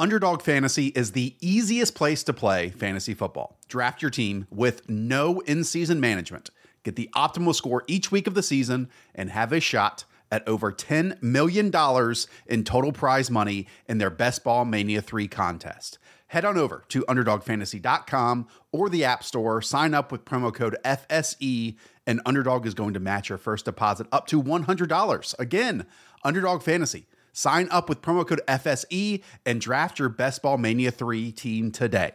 Underdog Fantasy is the easiest place to play fantasy football. Draft your team with no in season management. Get the optimal score each week of the season and have a shot at over $10 million in total prize money in their Best Ball Mania 3 contest. Head on over to UnderdogFantasy.com or the App Store, sign up with promo code FSE, and Underdog is going to match your first deposit up to $100. Again, Underdog Fantasy Sign up with promo code FSE and draft your Best Ball Mania 3 team today.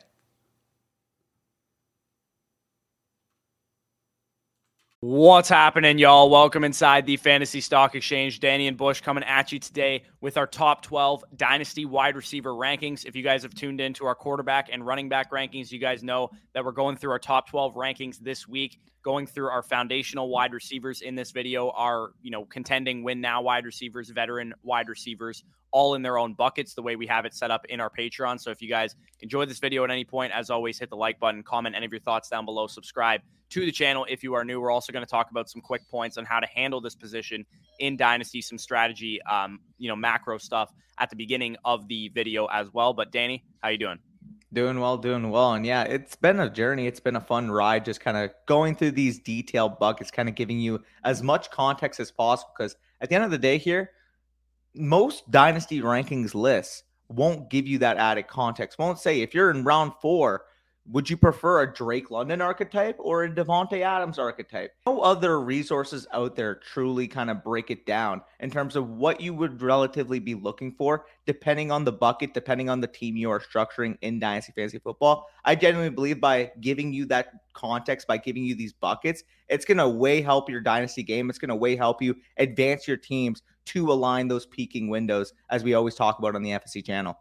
What's happening, y'all? Welcome inside the Fantasy Stock Exchange. Danny and Bush coming at you today with our top 12 Dynasty wide receiver rankings. If you guys have tuned in to our quarterback and running back rankings, you guys know that we're going through our top 12 rankings this week, going through our foundational wide receivers in this video, are, you know, contending win now wide receivers, veteran wide receivers, all in their own buckets, the way we have it set up in our Patreon. So if you guys enjoy this video at any point, as always, hit the like button, comment any of your thoughts down below, subscribe to the channel if you are new. We're also going to talk about some quick points on how to handle this position in Dynasty, some strategy, um, you know, macro stuff at the beginning of the video as well. But Danny, how you doing? Doing well, doing well. And yeah, it's been a journey. It's been a fun ride, just kind of going through these detailed buckets, kind of giving you as much context as possible. Because at the end of the day, here, most dynasty rankings lists won't give you that added context. Won't say if you're in round four, would you prefer a Drake London archetype or a Davante Adams archetype? No other resources out there truly kind of break it down in terms of what you would relatively be looking for, depending on the bucket, depending on the team you are structuring in Dynasty Fantasy Football. I genuinely believe by giving you that context, by giving you these buckets, it's going to way help your Dynasty game. It's going to way help you advance your teams to align those peaking windows, as we always talk about on the FSE channel.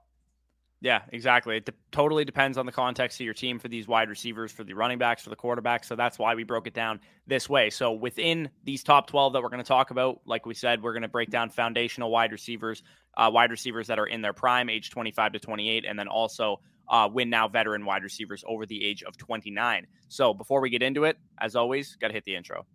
Yeah, exactly. It de- totally depends on the context of your team for these wide receivers, for the running backs, for the quarterbacks. So that's why we broke it down this way. So within these top 12 that we're going to talk about, like we said, we're going to break down foundational wide receivers, uh, wide receivers that are in their prime, age 25 to 28, and then also uh, win now veteran wide receivers over the age of 29. So before we get into it, as always, got to hit the intro.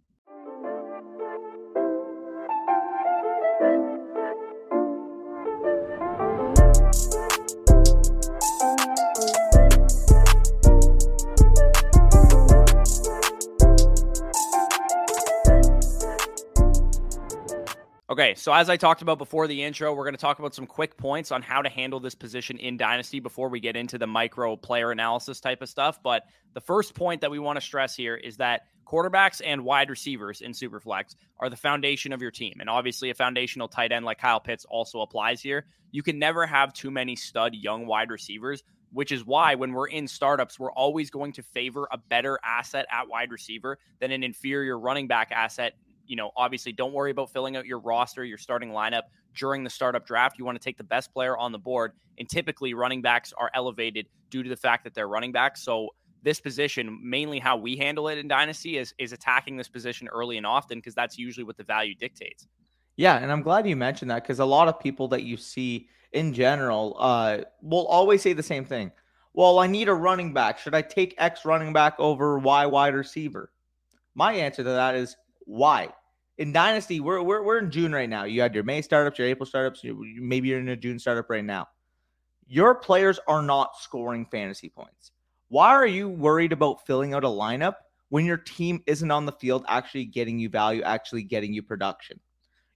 Okay, so as I talked about before the intro, we're going to talk about some quick points on how to handle this position in Dynasty before we get into the micro player analysis type of stuff. But the first point that we want to stress here is that quarterbacks and wide receivers in Superflex are the foundation of your team. And obviously, a foundational tight end like Kyle Pitts also applies here. You can never have too many stud young wide receivers, which is why when we're in startups, we're always going to favor a better asset at wide receiver than an inferior running back asset you know, obviously don't worry about filling out your roster, your starting lineup during the startup draft. You want to take the best player on the board. And typically running backs are elevated due to the fact that they're running backs. So this position, mainly how we handle it in Dynasty, is is attacking this position early and often because that's usually what the value dictates. Yeah, and I'm glad you mentioned that because a lot of people that you see in general uh, will always say the same thing. Well, I need a running back. Should I take X running back over Y wide receiver? My answer to that is why? In Dynasty, we're, we're, we're in June right now. You had your May startups, your April startups, you, maybe you're in a June startup right now. Your players are not scoring fantasy points. Why are you worried about filling out a lineup when your team isn't on the field actually getting you value, actually getting you production?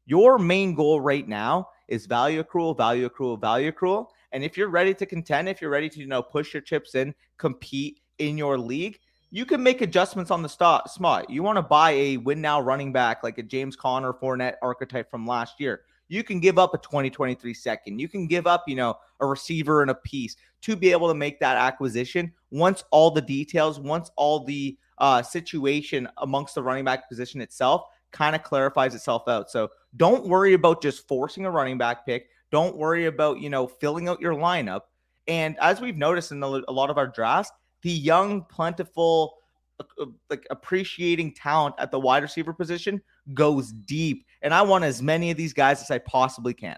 Your main goal right now is value accrual, value accrual, value accrual. And if you're ready to contend, if you're ready to you know push your chips in, compete in your league, you can make adjustments on the spot. Smart. You want to buy a win now running back like a James Conner Fournette archetype from last year. You can give up a 2023 second. You can give up, you know, a receiver and a piece to be able to make that acquisition once all the details, once all the uh, situation amongst the running back position itself kind of clarifies itself out. So don't worry about just forcing a running back pick. Don't worry about, you know, filling out your lineup. And as we've noticed in the, a lot of our drafts, the young, plentiful, uh, uh, like appreciating talent at the wide receiver position goes deep. And I want as many of these guys as I possibly can.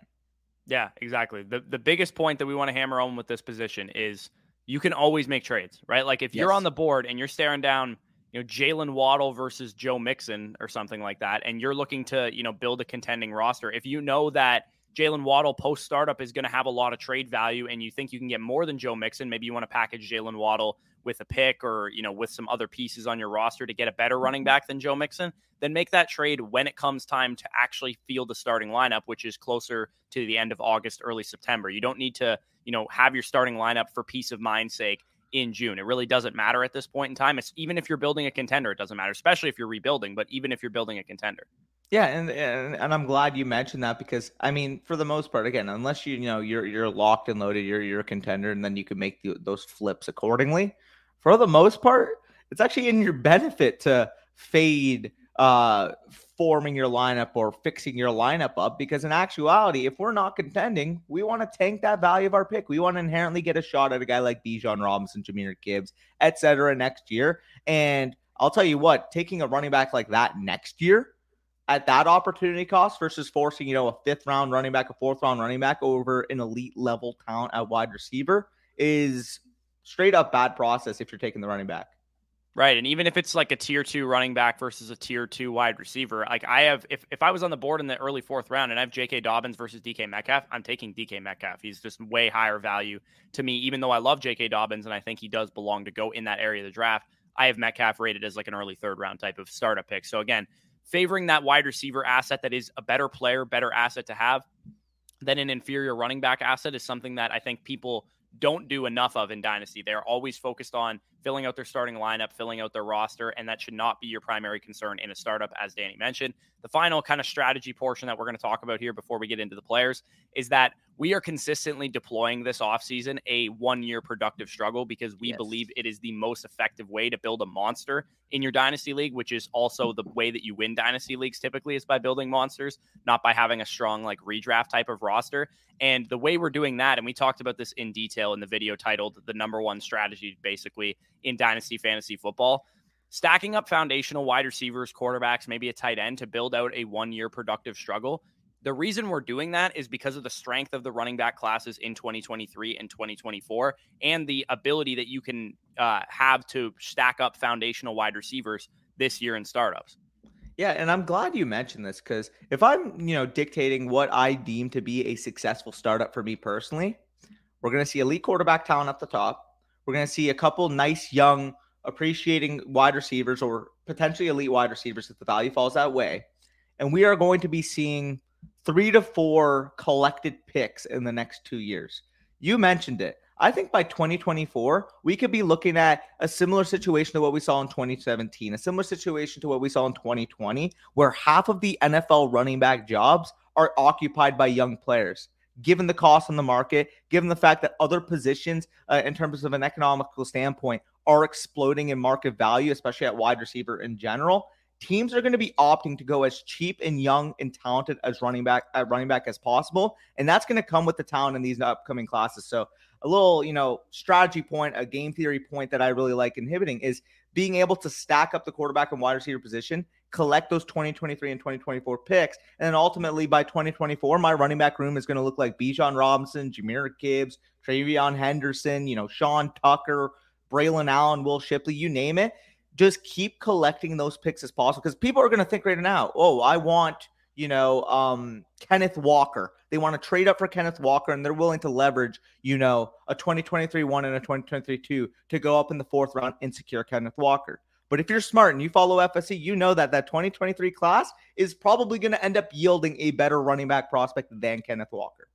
Yeah, exactly. The the biggest point that we want to hammer on with this position is you can always make trades, right? Like if yes. you're on the board and you're staring down, you know, Jaylen Waddle versus Joe Mixon or something like that, and you're looking to, you know, build a contending roster, if you know that Jaylen Waddle post startup is going to have a lot of trade value, and you think you can get more than Joe Mixon, maybe you want to package Jaylen Waddle with a pick or you know with some other pieces on your roster to get a better running mm-hmm. back than Joe Mixon, then make that trade when it comes time to actually field the starting lineup, which is closer to the end of August, early September. You don't need to you know have your starting lineup for peace of mind's sake in June. It really doesn't matter at this point in time. It's even if you're building a contender, it doesn't matter, especially if you're rebuilding, but even if you're building a contender. Yeah, and, and and I'm glad you mentioned that because I mean, for the most part, again, unless you you know you're you're locked and loaded, you're you're a contender, and then you can make the, those flips accordingly. For the most part, it's actually in your benefit to fade uh forming your lineup or fixing your lineup up because in actuality, if we're not contending, we want to tank that value of our pick. We want to inherently get a shot at a guy like Bijan Robinson, Jahmyr Gibbs, etc. next year. And I'll tell you what, taking a running back like that next year at that opportunity cost versus forcing, you know, a fifth round running back, a fourth round running back over an elite level talent at wide receiver is straight up bad process if you're taking the running back. Right. And even if it's like a tier two running back versus a tier two wide receiver, like I have, if, if I was on the board in the early fourth round and I have J.K. Dobbins versus DK Metcalf, I'm taking DK Metcalf. He's just way higher value to me, even though I love J.K. Dobbins and I think he does belong to go in that area of the draft. I have Metcalf rated as like an early third round type of startup pick. So again, favoring that wide receiver asset that is a better player, better asset to have than an inferior running back asset is something that I think people don't do enough of in Dynasty. They're always focused on filling out their starting lineup, filling out their roster, and that should not be your primary concern in a startup, as Danny mentioned. The final kind of strategy portion that we're going to talk about here before we get into the players is that we are consistently deploying this offseason a one year productive struggle because we yes. believe it is the most effective way to build a monster in your dynasty league, which is also the way that you win dynasty leagues typically is by building monsters, not by having a strong like redraft type of roster. And the way we're doing that, and we talked about this in detail in the video titled The Number One Strategy, basically in Dynasty Fantasy Football. Stacking up foundational wide receivers, quarterbacks, maybe a tight end to build out a one year productive struggle the reason we're doing that is because of the strength of the running back classes in 2023 and 2024 and the ability that you can uh, have to stack up foundational wide receivers this year in startups. Yeah, and I'm glad you mentioned this because if I'm, you know, dictating what I deem to be a successful startup for me personally, we're going to see elite quarterback talent up the top. We're going to see a couple nice young appreciating wide receivers or potentially elite wide receivers if the value falls that way. And we are going to be seeing three to four collected picks in the next two years. You mentioned it. I think by 2024, we could be looking at a similar situation to what we saw in 2017, a similar situation to what we saw in 2020, where half of the NFL running back jobs are occupied by young players. Given the cost on the market, given the fact that other positions, uh, in terms of an economical standpoint, are exploding in market value, especially at wide receiver in general, teams are going to be opting to go as cheap and young and talented as running back at running back as possible, and that's going to come with the talent in these upcoming classes. So a little, you know, strategy point, a game theory point that I really like inhibiting is being able to stack up the quarterback and wide receiver position, collect those 2023 and 2024 picks, and then ultimately by 2024, my running back room is going to look like Bijan Robinson, Jahmyr Gibbs, TreVeyon Henderson, you know, Sean Tucker, Braylon Allen, Will Shipley, you name it just keep collecting those picks as possible because people are going to think right now, oh, I want, you know, um, Kenneth Walker. They want to trade up for Kenneth Walker and they're willing to leverage, you know, a 2023 one and a 2023 two to go up in the fourth round and secure Kenneth Walker. But if you're smart and you follow FSE, you know that that 2023 class is probably going to end up yielding a better running back prospect than Kenneth Walker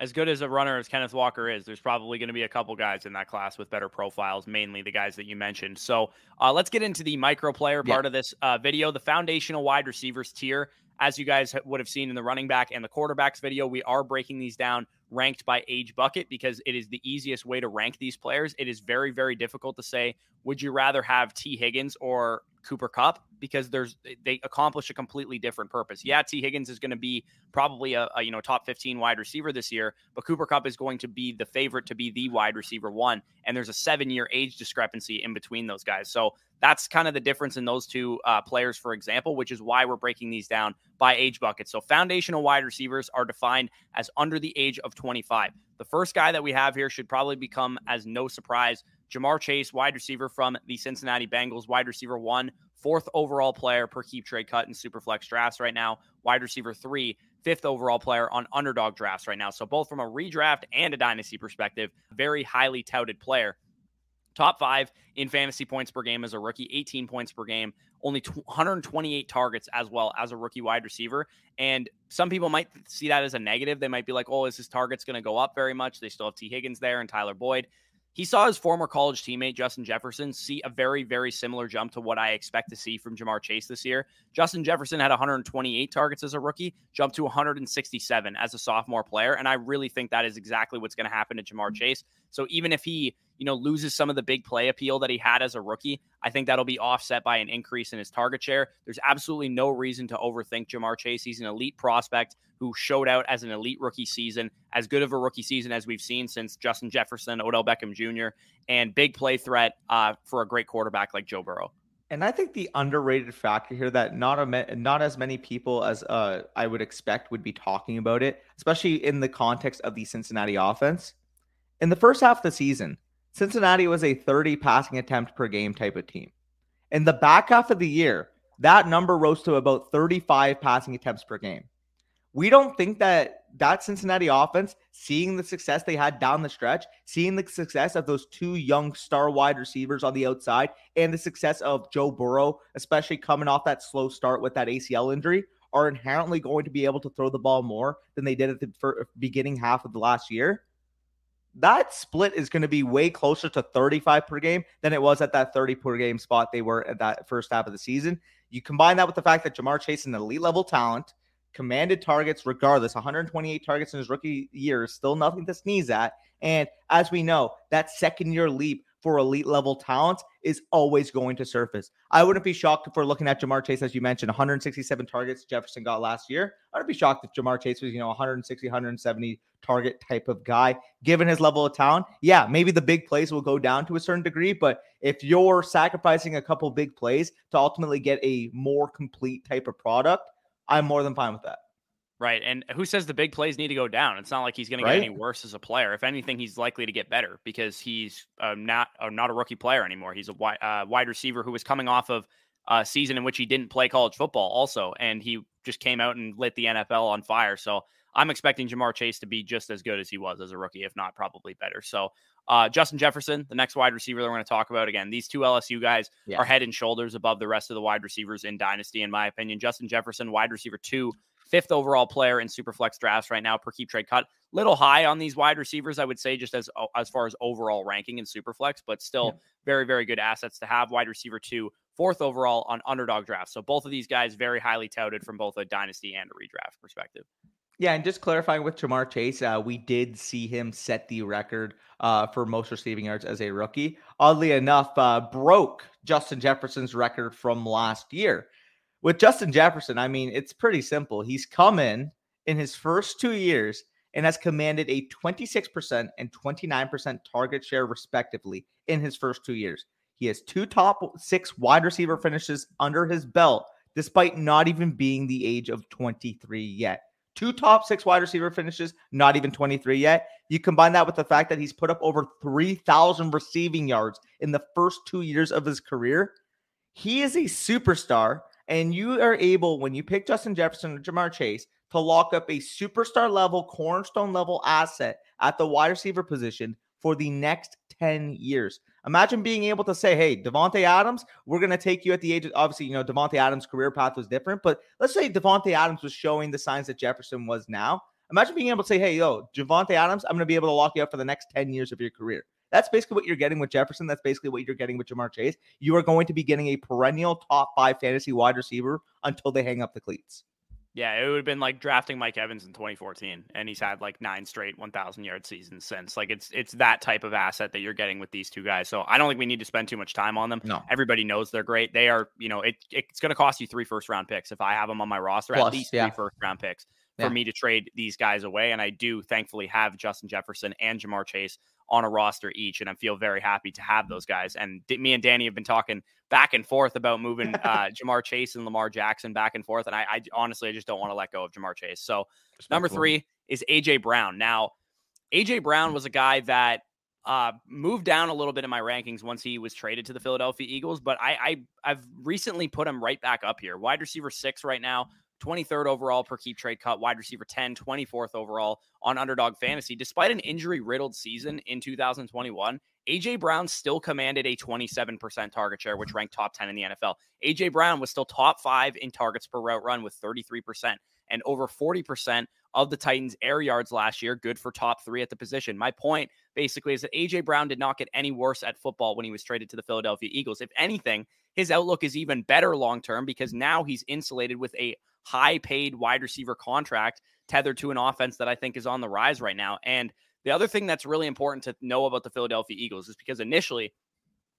as good as a runner as Kenneth Walker is, there's probably going to be a couple guys in that class with better profiles, mainly the guys that you mentioned. So uh, let's get into the micro player part yeah. of this uh, video. The foundational wide receivers tier, as you guys would have seen in the running back and the quarterbacks video, we are breaking these down ranked by age bucket because it is the easiest way to rank these players. It is very, very difficult to say, would you rather have Tee Higgins or Cooper Kupp because there's they accomplish a completely different purpose. Yeah, Tee Higgins is going to be probably a, a, you know top 15 wide receiver this year, but Cooper Kupp is going to be the favorite to be the wide receiver one, and there's a seven year age discrepancy in between those guys. So that's kind of the difference in those two uh, players, for example, which is why we're breaking these down by age bucket. So foundational wide receivers are defined as under the age of 25. The first guy that we have here should probably become as no surprise Ja'Marr Chase, wide receiver from the Cincinnati Bengals, wide receiver one, fourth overall player per keep trade cut in Superflex drafts right now, wide receiver three, fifth overall player on underdog drafts right now. So, both from a redraft and a dynasty perspective, very highly touted player. Top five in fantasy points per game as a rookie, 18 points per game, only 128 targets as well as a rookie wide receiver. And some people might see that as a negative. They might be like, oh, is his targets going to go up very much? They still have Tee Higgins there and Tyler Boyd. He saw his former college teammate, Justin Jefferson, see a very, very similar jump to what I expect to see from Ja'Marr Chase this year. Justin Jefferson had 128 targets as a rookie, jumped to 167 as a sophomore player. And I really think that is exactly what's going to happen to Ja'Marr mm. Chase. So even if he you know, loses some of the big play appeal that he had as a rookie. I think that'll be offset by an increase in his target share. There's absolutely no reason to overthink Ja'Marr Chase. He's an elite prospect who showed out as an elite rookie season, as good of a rookie season as we've seen since Justin Jefferson, Odell Beckham Jr., and big play threat uh, for a great quarterback like Joe Burrow. And I think the underrated factor here that not a not as many people as uh, I would expect would be talking about it, especially in the context of the Cincinnati offense. In the first half of the season, Cincinnati was a 30 passing attempt per game type of team. In the back half of the year, that number rose to about 35 passing attempts per game. We don't think that that Cincinnati offense, seeing the success they had down the stretch, seeing the success of those two young star wide receivers on the outside, and the success of Joe Burrow, especially coming off that slow start with that ACL injury, are inherently going to be able to throw the ball more than they did at the beginning half of the last year that split is going to be way closer to 35 per game than it was at that 30 per game spot they were at that first half of the season. You combine that with the fact that Ja'Marr Chase an elite level talent, commanded targets regardless, 128 targets in his rookie year still nothing to sneeze at. And as we know, that second year leap for elite level talents is always going to surface. I wouldn't be shocked if we're looking at Ja'Marr Chase, as you mentioned, 167 targets Jefferson got last year. I wouldn't be shocked if Ja'Marr Chase was, you know, 160, 170 target type of guy, given his level of talent. Yeah, maybe the big plays will go down to a certain degree, but if you're sacrificing a couple big plays to ultimately get a more complete type of product, I'm more than fine with that. Right. And who says the big plays need to go down? It's not like he's going to get any worse as a player. If anything, he's likely to get better because he's uh, not uh, not a rookie player anymore. He's a wide, uh, wide receiver who was coming off of a season in which he didn't play college football also. And he just came out and lit the NFL on fire. So I'm expecting Jamar Chase to be just as good as he was as a rookie, if not probably better. So uh, Justin Jefferson, the next wide receiver that we're going to talk about again, these two LSU guys yeah. are head and shoulders above the rest of the wide receivers in Dynasty, in my opinion. Justin Jefferson, wide receiver two fifth overall player in Superflex drafts right now per keep trade cut. Little high on these wide receivers, I would say, just as as far as overall ranking in Superflex, but still yeah. very very good assets to have. Wide receiver two, fourth overall on underdog drafts. So both of these guys very highly touted from both a dynasty and a redraft perspective. Yeah, and just clarifying with Ja'Marr Chase, uh, we did see him set the record uh, for most receiving yards as a rookie. Oddly enough, uh, broke Justin Jefferson's record from last year with Justin Jefferson, I mean, it's pretty simple. He's come in in his first two years and has commanded a 26% and 29% target share, respectively, in his first two years. He has two top six wide receiver finishes under his belt, despite not even being the age of 23 yet. Two top six wide receiver finishes, not even 23 yet. You combine that with the fact that he's put up over 3,000 receiving yards in the first two years of his career. He is a superstar and you are able, when you pick Justin Jefferson or Ja'Marr Chase, to lock up a superstar level, cornerstone level asset at the wide receiver position for the next 10 years. Imagine being able to say, hey, Davante Adams, we're going to take you at the age of, obviously, you know, Davante Adams' career path was different, but let's say Davante Adams was showing the signs that Jefferson was now. Imagine being able to say, hey, yo, Davante Adams, I'm going to be able to lock you up for the next 10 years of your career. That's basically what you're getting with Jefferson. That's basically what you're getting with Ja'Marr Chase. You are going to be getting a perennial top five fantasy wide receiver until they hang up the cleats. Yeah, it would have been like drafting Mike Evans in 2014, and he's had like nine straight 1,000 yard seasons since. Like it's it's that type of asset that you're getting with these two guys. So I don't think we need to spend too much time on them. No, everybody knows they're great. They are, you know, it, it's going to cost you three first round picks if I have them on my roster. Plus, at least yeah. three first round picks for yeah. me to trade these guys away, and I do thankfully have Justin Jefferson and Ja'Marr Chase on a roster each, and I feel very happy to have those guys. And me and Danny have been talking back and forth about moving uh, Ja'Marr Chase and Lamar Jackson back and forth, and I, I honestly I just don't want to let go of Ja'Marr Chase. So number three is AJ Brown. Now, AJ Brown was a guy that uh, moved down a little bit in my rankings once he was traded to the Philadelphia Eagles, but I, I I've recently put him right back up here, wide receiver six right now. 23rd overall per keep trade cut, wide receiver 10, 24th overall on underdog fantasy. Despite an injury riddled season in 2021, AJ Brown still commanded a 27% target share, which ranked top 10 in the NFL. AJ Brown was still top five in targets per route run with 33% and over 40% of the Titans' air yards last year, good for top three at the position. My point basically is that AJ Brown did not get any worse at football when he was traded to the Philadelphia Eagles. If anything, his outlook is even better long term because now he's insulated with a high paid wide receiver contract tethered to an offense that I think is on the rise right now. And the other thing that's really important to know about the Philadelphia Eagles is because initially,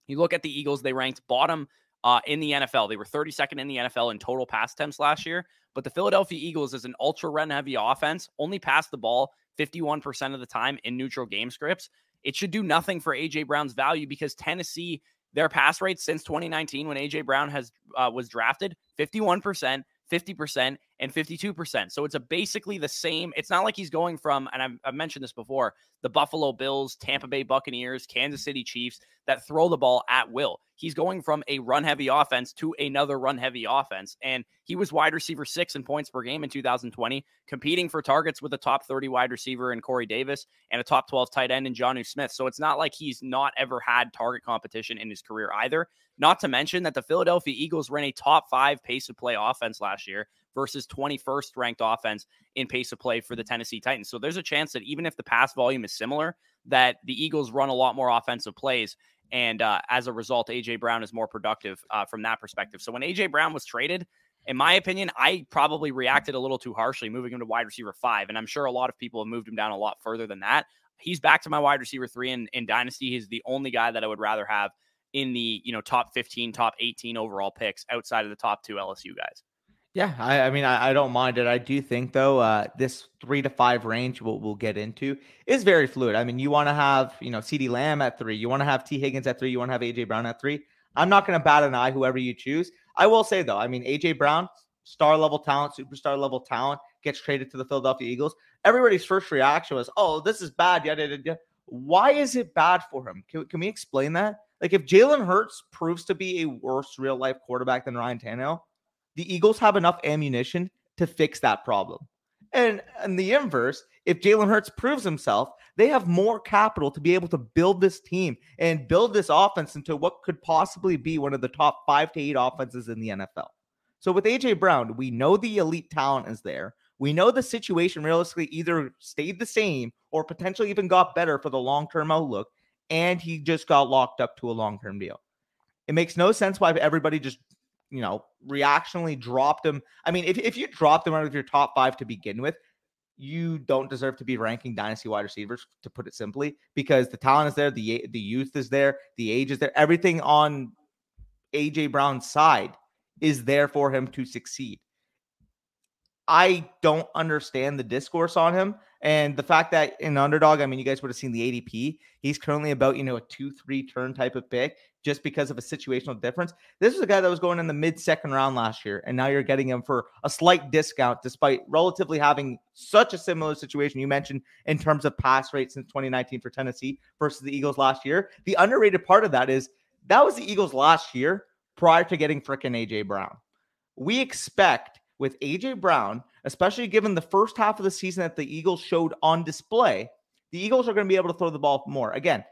you look at the Eagles, they ranked bottom uh, in the NFL. They were 32nd in the NFL in total pass attempts last year. But the Philadelphia Eagles, is an ultra run heavy offense, only passed the ball 51% of the time in neutral game scripts. It should do nothing for AJ Brown's value because Tennessee, their pass rate since 2019, when AJ Brown has uh, was drafted, 51%, 50%, and 52%. So it's a basically the same. It's not like he's going from, and I've, I've, mentioned this before, the Buffalo Bills, Tampa Bay Buccaneers, Kansas City Chiefs that throw the ball at will. He's going from a run heavy offense to another run heavy offense. And he was wide receiver six in points per game in 2020, competing for targets with a top 30 wide receiver in Corey Davis and a top 12 tight end in Jonnu Smith. So it's not like he's not ever had target competition in his career either. Not to mention that the Philadelphia Eagles ran a top five pace of play offense last year versus 21st ranked offense in pace of play for the Tennessee Titans. So there's a chance that even if the pass volume is similar, that the Eagles run a lot more offensive plays. And uh, as a result, AJ Brown is more productive uh, from that perspective. So when AJ Brown was traded, in my opinion, I probably reacted a little too harshly moving him to wide receiver five. And I'm sure a lot of people have moved him down a lot further than that. He's back to my wide receiver three in, in Dynasty. He's the only guy that I would rather have in the you know top 15, top 18 overall picks outside of the top two LSU guys. Yeah, I, I mean, I, I, don't mind it. I do think though, uh, this three to five range we'll, we'll get into is very fluid. I mean, you want to have you know CeeDee Lamb at three, you want to have Tee Higgins at three, you want to have AJ Brown at three. I'm not going to bat an eye whoever you choose. I will say though, I mean, AJ Brown, star level talent, superstar level talent, gets traded to the Philadelphia Eagles. Everybody's first reaction was, "Oh, this is bad." Yeah, yeah, yeah. Why is it bad for him? Can, can we explain that? Like, if Jalen Hurts proves to be a worse real life quarterback than Ryan Tannehill the Eagles have enough ammunition to fix that problem. And in the inverse, if Jalen Hurts proves himself, they have more capital to be able to build this team and build this offense into what could possibly be one of the top five to eight offenses in the NFL. So with AJ Brown, we know the elite talent is there. We know the situation realistically either stayed the same or potentially even got better for the long term outlook. And he just got locked up to a long term deal. It makes no sense why everybody just you know, reactionally dropped him. I mean, if, if you dropped him out of your top five to begin with, you don't deserve to be ranking dynasty wide receivers, to put it simply, because the talent is there, the the youth is there, the age is there, everything on AJ Brown's side is there for him to succeed. I don't understand the discourse on him. And the fact that in underdog, I mean, you guys would have seen the ADP. He's currently about, you know, a two, three turn type of pick just because of a situational difference. This is a guy that was going in the mid second round last year, and now you're getting him for a slight discount despite relatively having such a similar situation you mentioned in terms of pass rate since 2019 for Tennessee versus the Eagles last year. The underrated part of that is that was the Eagles last year prior to getting frickin' AJ Brown. We expect with AJ Brown, especially given the first half of the season that the Eagles showed on display, the Eagles are going to be able to throw the ball more. Again,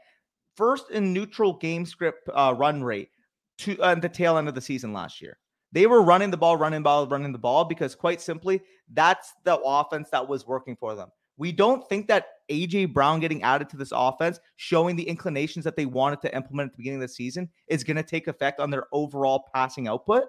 first in neutral game script uh, run rate to uh, the tail end of the season last year. They were running the ball, running ball, running the ball because quite simply, that's the offense that was working for them. We don't think that AJ Brown getting added to this offense, showing the inclinations that they wanted to implement at the beginning of the season, is going to take effect on their overall passing output.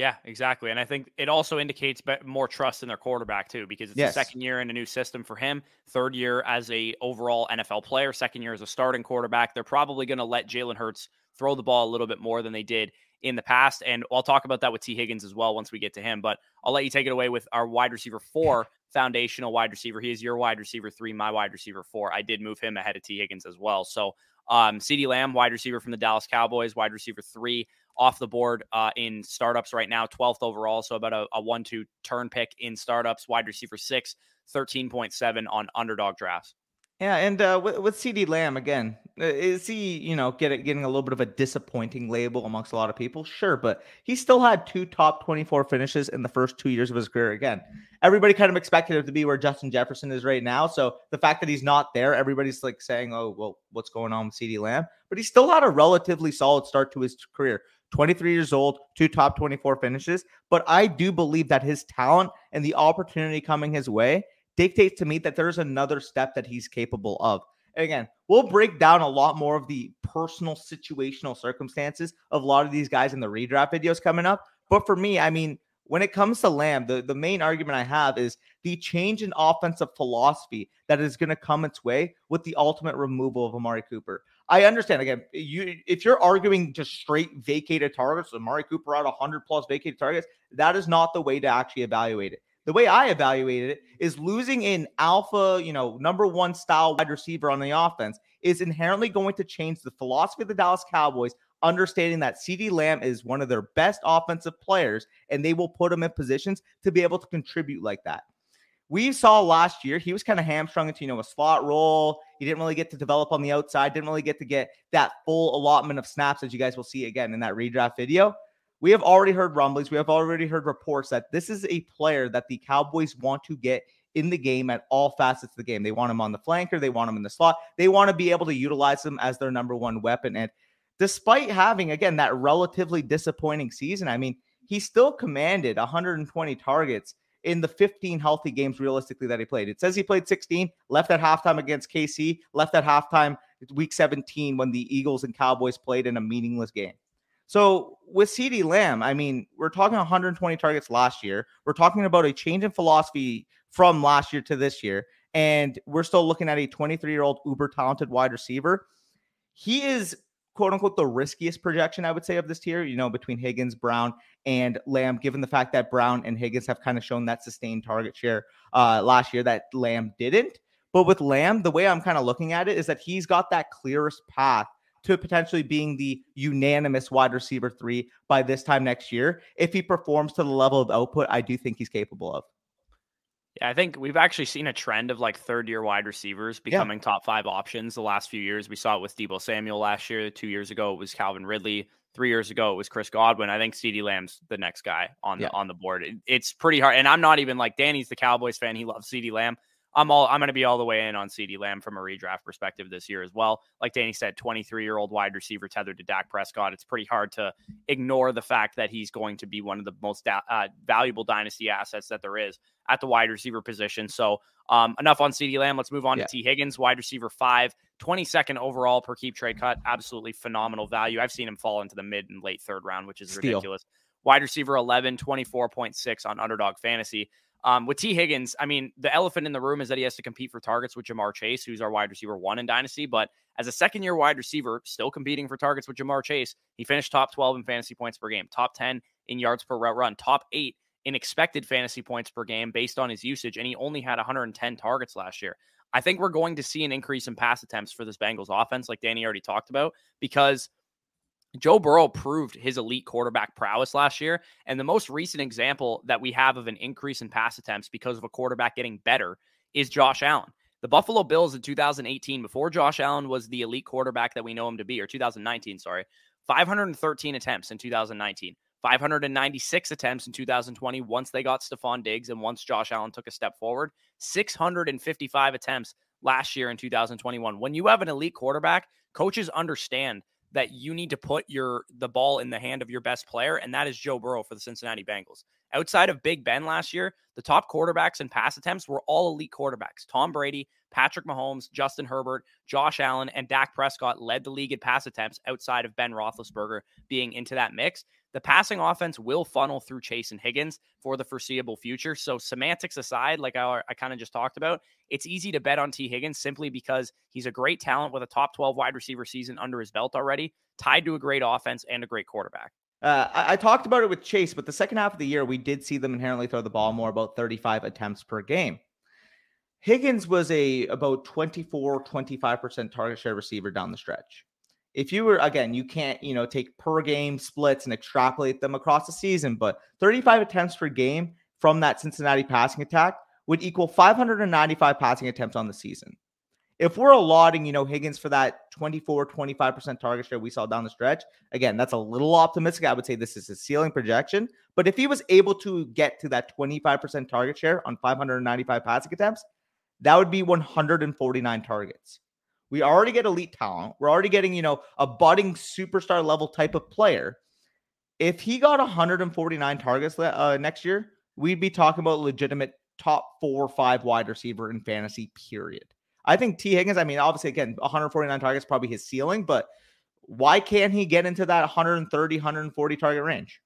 Yeah, exactly. And I think it also indicates more trust in their quarterback too, because it's yes. the second year in a new system for him, third year as a overall NFL player, second year as a starting quarterback. They're probably going to let Jalen Hurts throw the ball a little bit more than they did in the past. And I'll talk about that with Tee Higgins as well once we get to him. But I'll let you take it away with our wide receiver four, foundational wide receiver. He is your wide receiver three, my wide receiver four. I did move him ahead of Tee Higgins as well. So um, CeeDee Lamb, wide receiver from the Dallas Cowboys, wide receiver three off the board uh, in startups right now, 12th overall. So about a, a one two turn pick in startups, wide receiver six, 13.7 on underdog drafts. Yeah, and uh, with, with CeeDee Lamb again, uh, is he you know get, getting a little bit of a disappointing label amongst a lot of people? Sure, but he still had two top twenty four finishes in the first two years of his career. Again, everybody kind of expected him to be where Justin Jefferson is right now. So the fact that he's not there, everybody's like saying, "Oh, well, what's going on with CeeDee Lamb?" But he still had a relatively solid start to his career. 23 years old, two top 24 finishes. But I do believe that his talent and the opportunity coming his way dictates to me that there's another step that he's capable of. And again, we'll break down a lot more of the personal situational circumstances of a lot of these guys in the redraft videos coming up. But for me, I mean, when it comes to Lamb, the, the main argument I have is the change in offensive philosophy that is going to come its way with the ultimate removal of Amari Cooper. I understand again, you if you're arguing just straight vacated targets, Amari Cooper out 100 plus vacated targets, that is not the way to actually evaluate it. The way I evaluated it is losing in alpha, you know, number one style wide receiver on the offense is inherently going to change the philosophy of the Dallas Cowboys, understanding that CeeDee Lamb is one of their best offensive players and they will put him in positions to be able to contribute like that. We saw last year he was kind of hamstrung into, you know, a slot role. He didn't really get to develop on the outside, didn't really get to get that full allotment of snaps as you guys will see again in that redraft video we have already heard rumblings. We have already heard reports that this is a player that the Cowboys want to get in the game at all facets of the game. They want him on the flanker, they want him in the slot, they want to be able to utilize him as their number one weapon. And despite having, again, that relatively disappointing season, I mean, he still commanded 120 targets in the 15 healthy games realistically that he played. It says he played 16, left at halftime against KC, left at halftime week 17 when the Eagles and Cowboys played in a meaningless game. So with CeeDee Lamb, I mean, we're talking 120 targets last year. We're talking about a change in philosophy from last year to this year. And we're still looking at a 23 year old uber talented wide receiver. He is quote unquote the riskiest projection, I would say, of this tier, you know, between Higgins, Brown, and Lamb, given the fact that Brown and Higgins have kind of shown that sustained target share uh, last year that Lamb didn't. But with Lamb, the way I'm kind of looking at it is that he's got that clearest path to potentially being the unanimous wide receiver three by this time next year. If he performs to the level of output, I do think he's capable of. Yeah, I think we've actually seen a trend of like third year wide receivers becoming yeah. top five options the last few years. We saw it with Deebo Samuel last year. Two years ago, it was Calvin Ridley. Three years ago, it was Chris Godwin. I think CeeDee Lamb's the next guy on the on the board. It, it's pretty hard, and I'm not even like Danny's the Cowboys fan. He loves CeeDee Lamb. I'm all I'm going to be all the way in on CeeDee Lamb from a redraft perspective this year as well. Like Danny said, 23 year old wide receiver tethered to Dak Prescott. It's pretty hard to ignore the fact that he's going to be one of the most uh, valuable dynasty assets that there is at the wide receiver position. So um, enough on CeeDee Lamb. Let's move on yeah. to Tee Higgins, wide receiver five, 22nd overall per keep trade cut. Absolutely phenomenal value. I've seen him fall into the mid and late third round, which is Steal. ridiculous. Wide receiver 11, 24.6 on underdog fantasy. Um, with Tee Higgins, I mean, the elephant in the room is that he has to compete for targets with Ja'Marr Chase, who's our wide receiver one in Dynasty. But as a second year wide receiver, still competing for targets with Ja'Marr Chase, he finished top 12 in fantasy points per game, top 10 in yards per route run, top eight in expected fantasy points per game based on his usage. And he only had 110 targets last year. I think we're going to see an increase in pass attempts for this Bengals offense, like Danny already talked about, because Joe Burrow proved his elite quarterback prowess last year. And the most recent example that we have of an increase in pass attempts because of a quarterback getting better is Josh Allen. The Buffalo Bills in 2018, before Josh Allen was the elite quarterback that we know him to be, or 2019, sorry, 513 attempts in 2019, 596 attempts in 2020 once they got Stefon Diggs and once Josh Allen took a step forward, 655 attempts last year in 2021. When you have an elite quarterback, coaches understand that you need to put your the ball in the hand of your best player, and that is Joe Burrow for the Cincinnati Bengals. Outside of Big Ben last year, the top quarterbacks and pass attempts were all elite quarterbacks. Tom Brady, Patrick Mahomes, Justin Herbert, Josh Allen, and Dak Prescott led the league in pass attempts outside of Ben Roethlisberger being into that mix. The passing offense will funnel through Chase and Higgins for the foreseeable future. So, semantics aside, like I, I kind of just talked about, it's easy to bet on Tee Higgins simply because he's a great talent with a top 12 wide receiver season under his belt already, tied to a great offense and a great quarterback. Uh, I, I, talked about it with Chase, but the second half of the year, we did see them inherently throw the ball more, about 35 attempts per game. Higgins was a about 24, 25% target share receiver down the stretch if you were again, you can't, you know, take per game splits and extrapolate them across the season, but 35 attempts per game from that Cincinnati passing attack would equal 595 passing attempts on the season. if we're allotting, you know, Higgins for that 24, 25% target share we saw down the stretch, again, that's a little optimistic. I would say this is a ceiling projection. But if he was able to get to that 25% target share on 595 passing attempts, that would be 149 targets. We already get elite talent. We're already getting, you know, a budding superstar level type of player. If he got 149 targets uh, next year, we'd be talking about legitimate top four or five wide receiver in fantasy, period. I think Tee Higgins, I mean, obviously, again, 149 targets probably his ceiling, but why can't he get into that 130, 140 target range?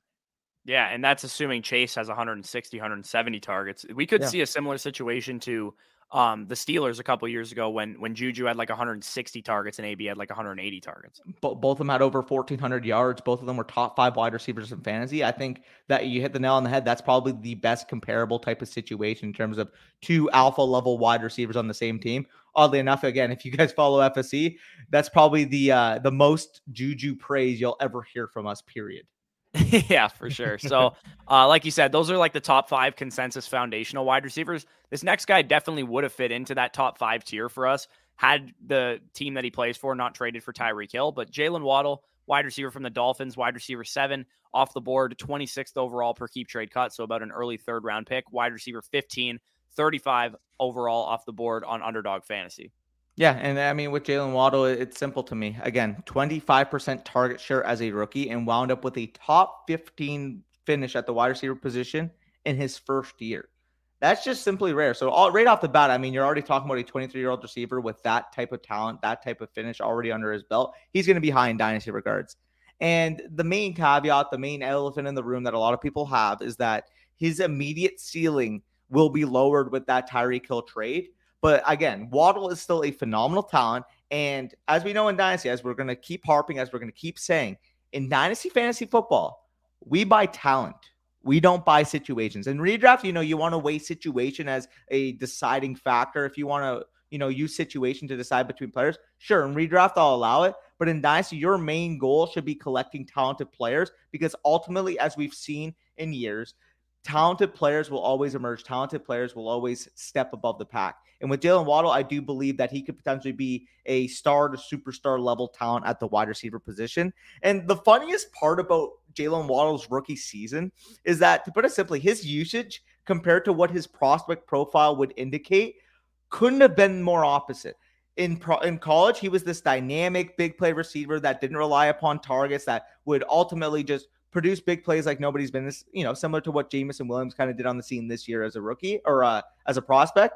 Yeah, and that's assuming Chase has 160, 170 targets. We could yeah. see a similar situation to um, the Steelers a couple years ago when when Juju had like 160 targets and AB had like 180 targets. Both of them had over 1,400 yards. Both of them were top five wide receivers in fantasy. I think that you hit the nail on the head. That's probably the best comparable type of situation in terms of two alpha level wide receivers on the same team. Oddly enough, again, if you guys follow FSE, that's probably the uh, the most Juju praise you'll ever hear from us. Period. yeah, for sure. So, uh, like you said, those are like the top five consensus foundational wide receivers. This next guy definitely would have fit into that top five tier for us had the team that he plays for not traded for Tyreek Hill. But Jaylen Waddle, wide receiver from the Dolphins, wide receiver seven off the board, 26th overall per keep trade cut. So, about an early third round pick, wide receiver 15, 35 overall off the board on underdog fantasy. Yeah, and I mean with Jaylen Waddle, it's simple to me. Again, 25% target share as a rookie and wound up with a top 15 finish at the wide receiver position in his first year. That's just simply rare. So all, right off the bat, I mean, you're already talking about a 23 year old receiver with that type of talent, that type of finish already under his belt. He's going to be high in dynasty regards. And the main caveat, the main elephant in the room that a lot of people have is that his immediate ceiling will be lowered with that Tyreek Hill trade. But again, Waddle is still a phenomenal talent. And as we know in Dynasty, as we're going to keep harping, as we're going to keep saying, in Dynasty Fantasy Football, we buy talent. We don't buy situations. In redraft, you know, you want to weigh situation as a deciding factor. If you want to, you know, use situation to decide between players, sure. In redraft, I'll allow it. But in Dynasty, your main goal should be collecting talented players because ultimately, as we've seen in years, talented players will always emerge. Talented players will always step above the pack. And with Jaylen Waddle, I do believe that he could potentially be a star to superstar level talent at the wide receiver position. And the funniest part about Jaylen Waddle's rookie season is that, to put it simply, his usage compared to what his prospect profile would indicate couldn't have been more opposite. In pro- in college, he was this dynamic big play receiver that didn't rely upon targets that would ultimately just produce big plays like nobody's been this, you know, similar to what Jameson Williams kind of did on the scene this year as a rookie or uh, as a prospect.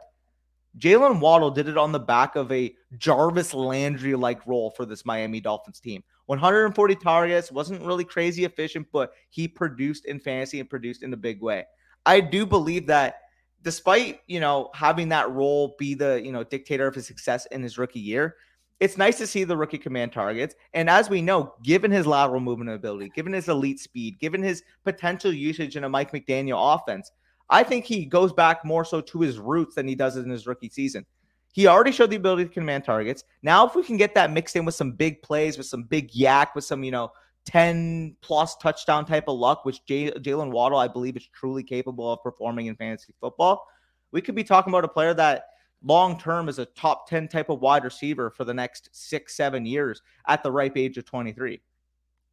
Jaylen Waddle did it on the back of a Jarvis Landry like role for this Miami Dolphins team. 140 targets, wasn't really crazy efficient, but he produced in fantasy and produced in a big way. I do believe that despite, you know, having that role be the, you know, dictator of his success in his rookie year, it's nice to see the rookie command targets. And as we know, given his lateral movement ability, given his elite speed, given his potential usage in a Mike McDaniel offense, I think he goes back more so to his roots than he does in his rookie season. He already showed the ability to command targets. Now, if we can get that mixed in with some big plays, with some big YAC, with some, you know, 10 plus touchdown type of luck, which Jaylen Waddle, I believe, is truly capable of performing in fantasy football, we could be talking about a player that long term as a top 10 type of wide receiver for the next six, seven years at the ripe age of 23.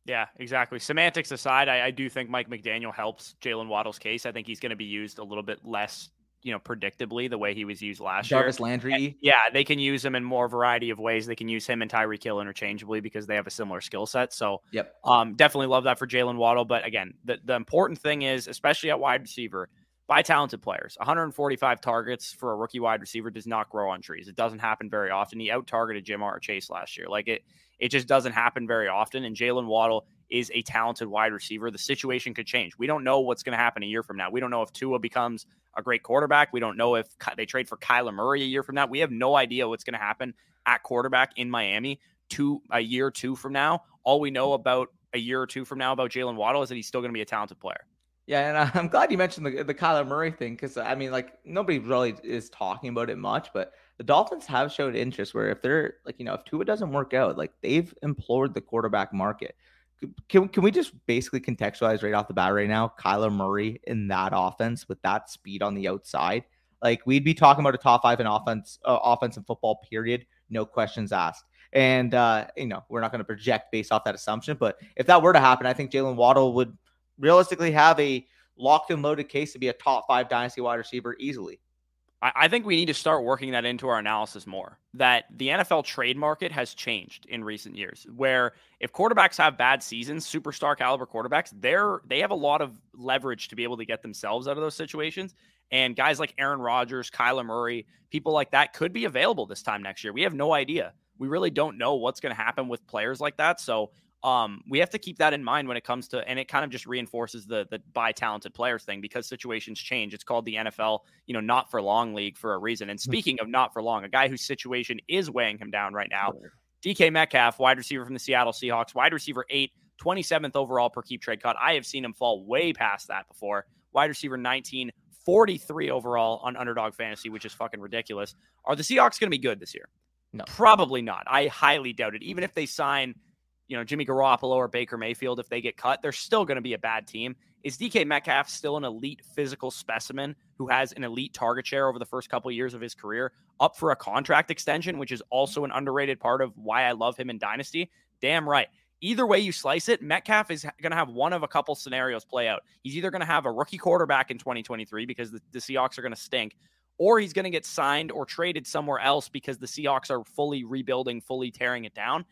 Yeah, exactly. Semantics aside, I, I do think Mike McDaniel helps Jaylen Waddle's case. I think he's going to be used a little bit less, you know, predictably the way he was used last Jarvis year. Jarvis Landry. And, yeah, they can use him in more variety of ways. They can use him and Tyreek Hill interchangeably because they have a similar skill set. So, yep, um, definitely love that for Jaylen Waddle. But again, the the important thing is, especially at wide receiver, by talented players. 145 targets for a rookie wide receiver does not grow on trees. It doesn't happen very often. He out targeted Ja'Marr Chase last year. Like it, it just doesn't happen very often. And Jaylen Waddle is a talented wide receiver. The situation could change. We don't know what's going to happen a year from now. We don't know if Tua becomes a great quarterback. We don't know if they trade for Kyler Murray a year from now. We have no idea what's going to happen at quarterback in Miami two a year or two from now. All we know about a year or two from now about Jaylen Waddle is that he's still going to be a talented player. Yeah, and I'm glad you mentioned the the Kyler Murray thing because I mean, like nobody really is talking about it much, but the Dolphins have showed interest where if they're like, you know, if Tua doesn't work out, like they've implored the quarterback market. Can, can we just basically contextualize right off the bat right now? Kyler Murray in that offense with that speed on the outside, like we'd be talking about a top five in offense, uh, offense and football period no questions asked. And uh, you know, we're not going to project based off that assumption, but if that were to happen, I think Jaylen Waddle would realistically have a locked and loaded case to be a top five dynasty wide receiver easily. I think we need to start working that into our analysis more. That the NFL trade market has changed in recent years, where if quarterbacks have bad seasons, superstar caliber quarterbacks, they're they have a lot of leverage to be able to get themselves out of those situations. And guys like Aaron Rodgers, Kyler Murray, people like that could be available this time next year. We have no idea. We really don't know what's going to happen with players like that. So um, we have to keep that in mind when it comes to, and it kind of just reinforces the the buy talented players thing because situations change. It's called the NFL, you know, not for long league for a reason. And hmm. speaking of not for long, a guy whose situation is weighing him down right now, DK Metcalf, wide receiver from the Seattle Seahawks, wide receiver eight, 27th overall per keep trade cut. I have seen him fall way past that before. Wide receiver 19, 43 overall on underdog fantasy, which is fucking ridiculous. Are the Seahawks going to be good this year? No. Probably not. I highly doubt it. Even if they sign you know, Jimmy Garoppolo or Baker Mayfield, if they get cut, they're still going to be a bad team. Is DK Metcalf still an elite physical specimen who has an elite target share over the first couple of years of his career up for a contract extension, which is also an underrated part of why I love him in Dynasty? Damn right. Either way you slice it, Metcalf is going to have one of a couple scenarios play out. He's either going to have a rookie quarterback in 2023 because the, the Seahawks are going to stink, or he's going to get signed or traded somewhere else because the Seahawks are fully rebuilding, fully tearing it down.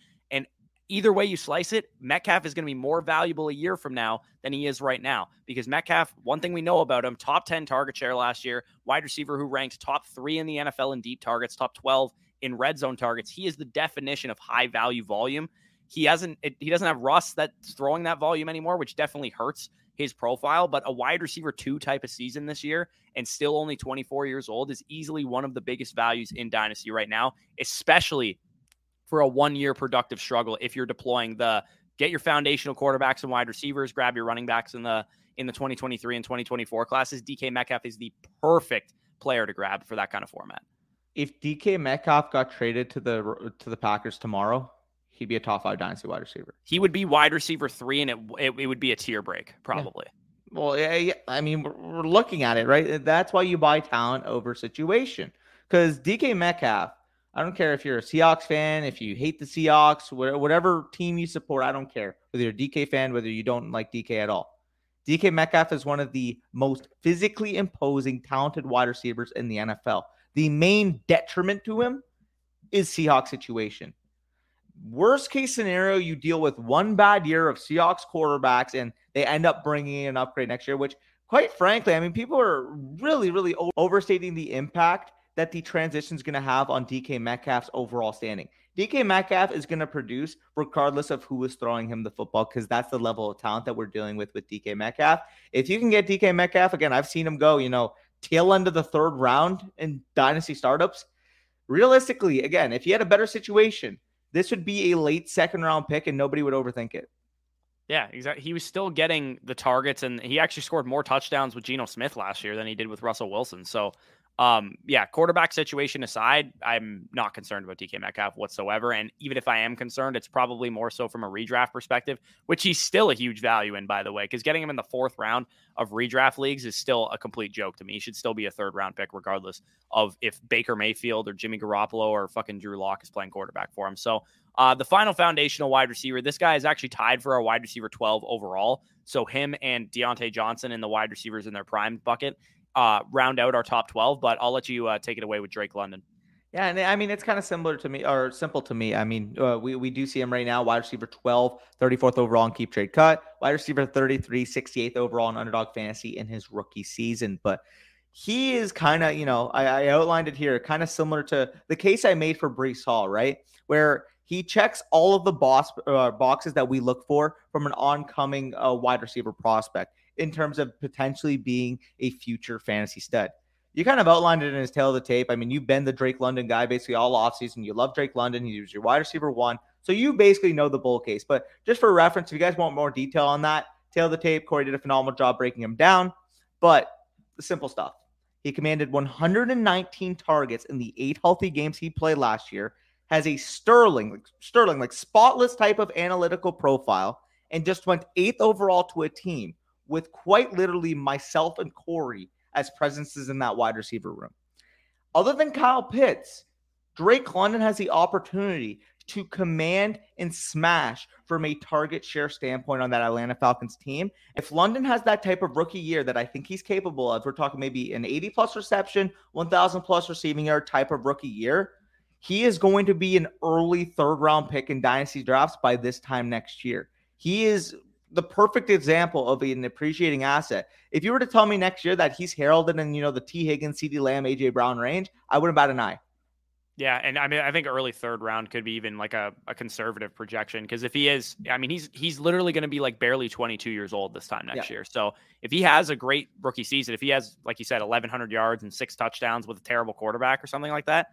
Either way you slice it, Metcalf is going to be more valuable a year from now than he is right now. Because Metcalf, one thing we know about him, top 10 target share last year, wide receiver who ranked top three in the NFL in deep targets, top 12 in red zone targets. He is the definition of high value volume. He hasn't he doesn't have Russ that's throwing that volume anymore, which definitely hurts his profile. But a wide receiver two type of season this year and still only 24 years old is easily one of the biggest values in Dynasty right now, especially for a one year productive struggle if you're deploying the get your foundational quarterbacks and wide receivers, grab your running backs in the in the 2023 and 2024 classes. DK Metcalf is the perfect player to grab for that kind of format. If DK Metcalf got traded to the to the Packers tomorrow, he'd be a top five dynasty wide receiver. He would be wide receiver three, and it it, it would be a tier break probably. Yeah. Well, yeah, I mean, we're looking at it right. That's why you buy talent over situation because DK Metcalf I don't care if you're a Seahawks fan, if you hate the Seahawks, whatever team you support, I don't care. Whether you're a DK fan, whether you don't like DK at all. DK Metcalf is one of the most physically imposing, talented wide receivers in the NFL. The main detriment to him is Seahawks situation. Worst case scenario, you deal with one bad year of Seahawks quarterbacks and they end up bringing in an upgrade next year, which, quite frankly, I mean, people are really, really overstating the impact that the transition is going to have on DK Metcalf's overall standing. DK Metcalf is going to produce regardless of who is throwing him the football because that's the level of talent that we're dealing with with DK Metcalf. If you can get DK Metcalf, again, I've seen him go, you know, tail end of the third round in dynasty startups. Realistically, again, if you had a better situation, this would be a late second round pick and nobody would overthink it. Yeah, exactly. He was still getting the targets, and he actually scored more touchdowns with Geno Smith last year than he did with Russell Wilson. So um, yeah, quarterback situation aside, I'm not concerned about DK Metcalf whatsoever. And even if I am concerned, it's probably more so from a redraft perspective, which he's still a huge value in, by the way, because getting him in the fourth round of redraft leagues is still a complete joke to me. He should still be a third round pick, regardless of if Baker Mayfield or Jimmy Garoppolo or fucking Drew Lock is playing quarterback for him. So, uh, the final foundational wide receiver, this guy is actually tied for our wide receiver 12 overall. So, him and Diontae Johnson in the wide receivers in their prime bucket uh, round out our top 12, but I'll let you uh, take it away with Drake London. Yeah, and I mean, it's kind of similar to me or simple to me. I mean, uh, we, we do see him right now, wide receiver 12, 34th overall in keep trade cut, wide receiver 33, 68th overall in underdog fantasy in his rookie season. But he is kind of, you know, I, I, outlined it here, kind of similar to the case I made for Breece Hall, right? Where he checks all of the boss, uh, boxes that we look for from an oncoming uh, wide receiver prospect in terms of potentially being a future fantasy stud. You kind of outlined it in his tale of the tape. I mean, you've been the Drake London guy basically all offseason. You love Drake London. He was your wide receiver one. So you basically know the bull case. But just for reference, if you guys want more detail on that, tale of the tape, Corey did a phenomenal job breaking him down. But the simple stuff. He commanded 119 targets in the eight healthy games he played last year, has a sterling, like sterling, like spotless type of analytical profile, and just went eighth overall to a team with quite literally myself and Corey as presences in that wide receiver room. Other than Kyle Pitts, Drake London has the opportunity to command and smash from a target share standpoint on that Atlanta Falcons team. If London has that type of rookie year that I think he's capable of, we're talking maybe an 80 plus reception, 1,000 plus receiving yard type of rookie year. He is going to be an early third round pick in dynasty drafts by this time next year. He is the perfect example of an appreciating asset. If you were to tell me next year that he's heralded in, you know, the Tee Higgins, CeeDee Lamb, AJ Brown range, I wouldn't bat an eye. Yeah, and I mean, I think early third round could be even like a, a conservative projection because if he is, I mean, he's he's literally going to be like barely 22 years old this time next yeah. year. So if he has a great rookie season, if he has, like you said, 1,100 yards and six touchdowns with a terrible quarterback or something like that,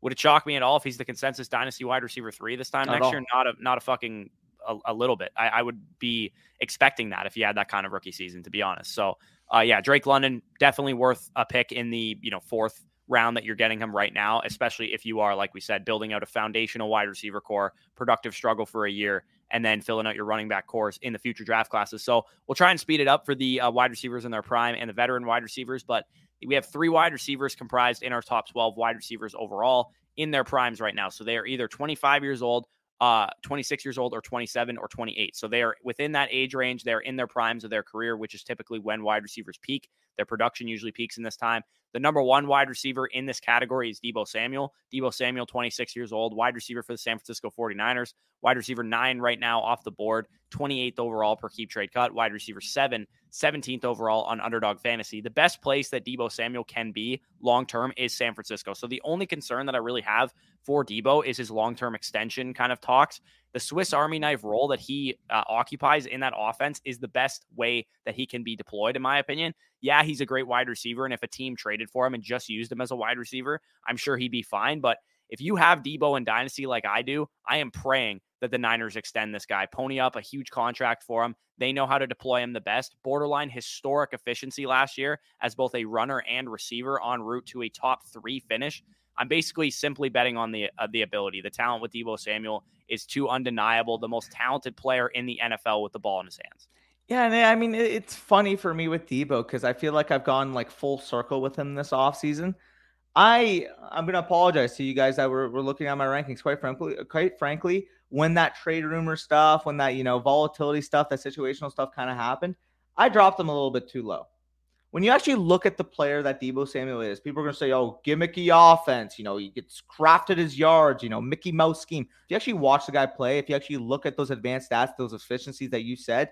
would it shock me at all if he's the consensus dynasty wide receiver three this time not next year? Not a not a fucking a, a little bit. I, I, would be expecting that if he had that kind of rookie season, to be honest. So, uh, yeah, Drake London definitely worth a pick in the you know fourth round that you're getting him right now, especially if you are, like we said, building out a foundational wide receiver core, productive struggle for a year, and then filling out your running back course in the future draft classes. So we'll try and speed it up for the uh, wide receivers in their prime and the veteran wide receivers. But we have three wide receivers comprised in our top 12 wide receivers overall in their primes right now. So they are either 25 years old, uh, 26 years old, or 27 or 28. So they are within that age range. They're in their primes of their career, which is typically when wide receivers peak. Their production usually peaks in this time. The number one wide receiver in this category is Deebo Samuel. Deebo Samuel, 26 years old, wide receiver for the San Francisco 49ers. Wide receiver nine right now off the board, 28th overall per keep trade cut. Wide receiver seven, 17th overall on underdog fantasy. The best place that Deebo Samuel can be long term is San Francisco. So the only concern that I really have for Deebo is his long term extension kind of talks the Swiss Army knife role that he uh, occupies in that offense is the best way that he can be deployed, in my opinion. Yeah, he's a great wide receiver. And if a team traded for him and just used him as a wide receiver, I'm sure he'd be fine. But if you have Deebo and Dynasty like I do, I am praying that the Niners extend this guy, pony up a huge contract for him. They know how to deploy him the best. Borderline historic efficiency last year as both a runner and receiver en route to a top three finish. I'm basically simply betting on the uh, the ability. The talent with Deebo Samuel is too undeniable. The most talented player in the NFL with the ball in his hands. Yeah, and I mean it's funny for me with Deebo because I feel like I've gone like full circle with him this offseason. I I'm gonna apologize to you guys that were, were looking at my rankings. Quite frankly, quite frankly, when that trade rumor stuff, when that you know volatility stuff, that situational stuff kind of happened, I dropped them a little bit too low when you actually look at the player that Deebo Samuel is, people are going to say, oh, gimmicky offense. You know, he gets crafted his yards, you know, Mickey Mouse scheme. If you actually watch the guy play, if you actually look at those advanced stats, those efficiencies that you said,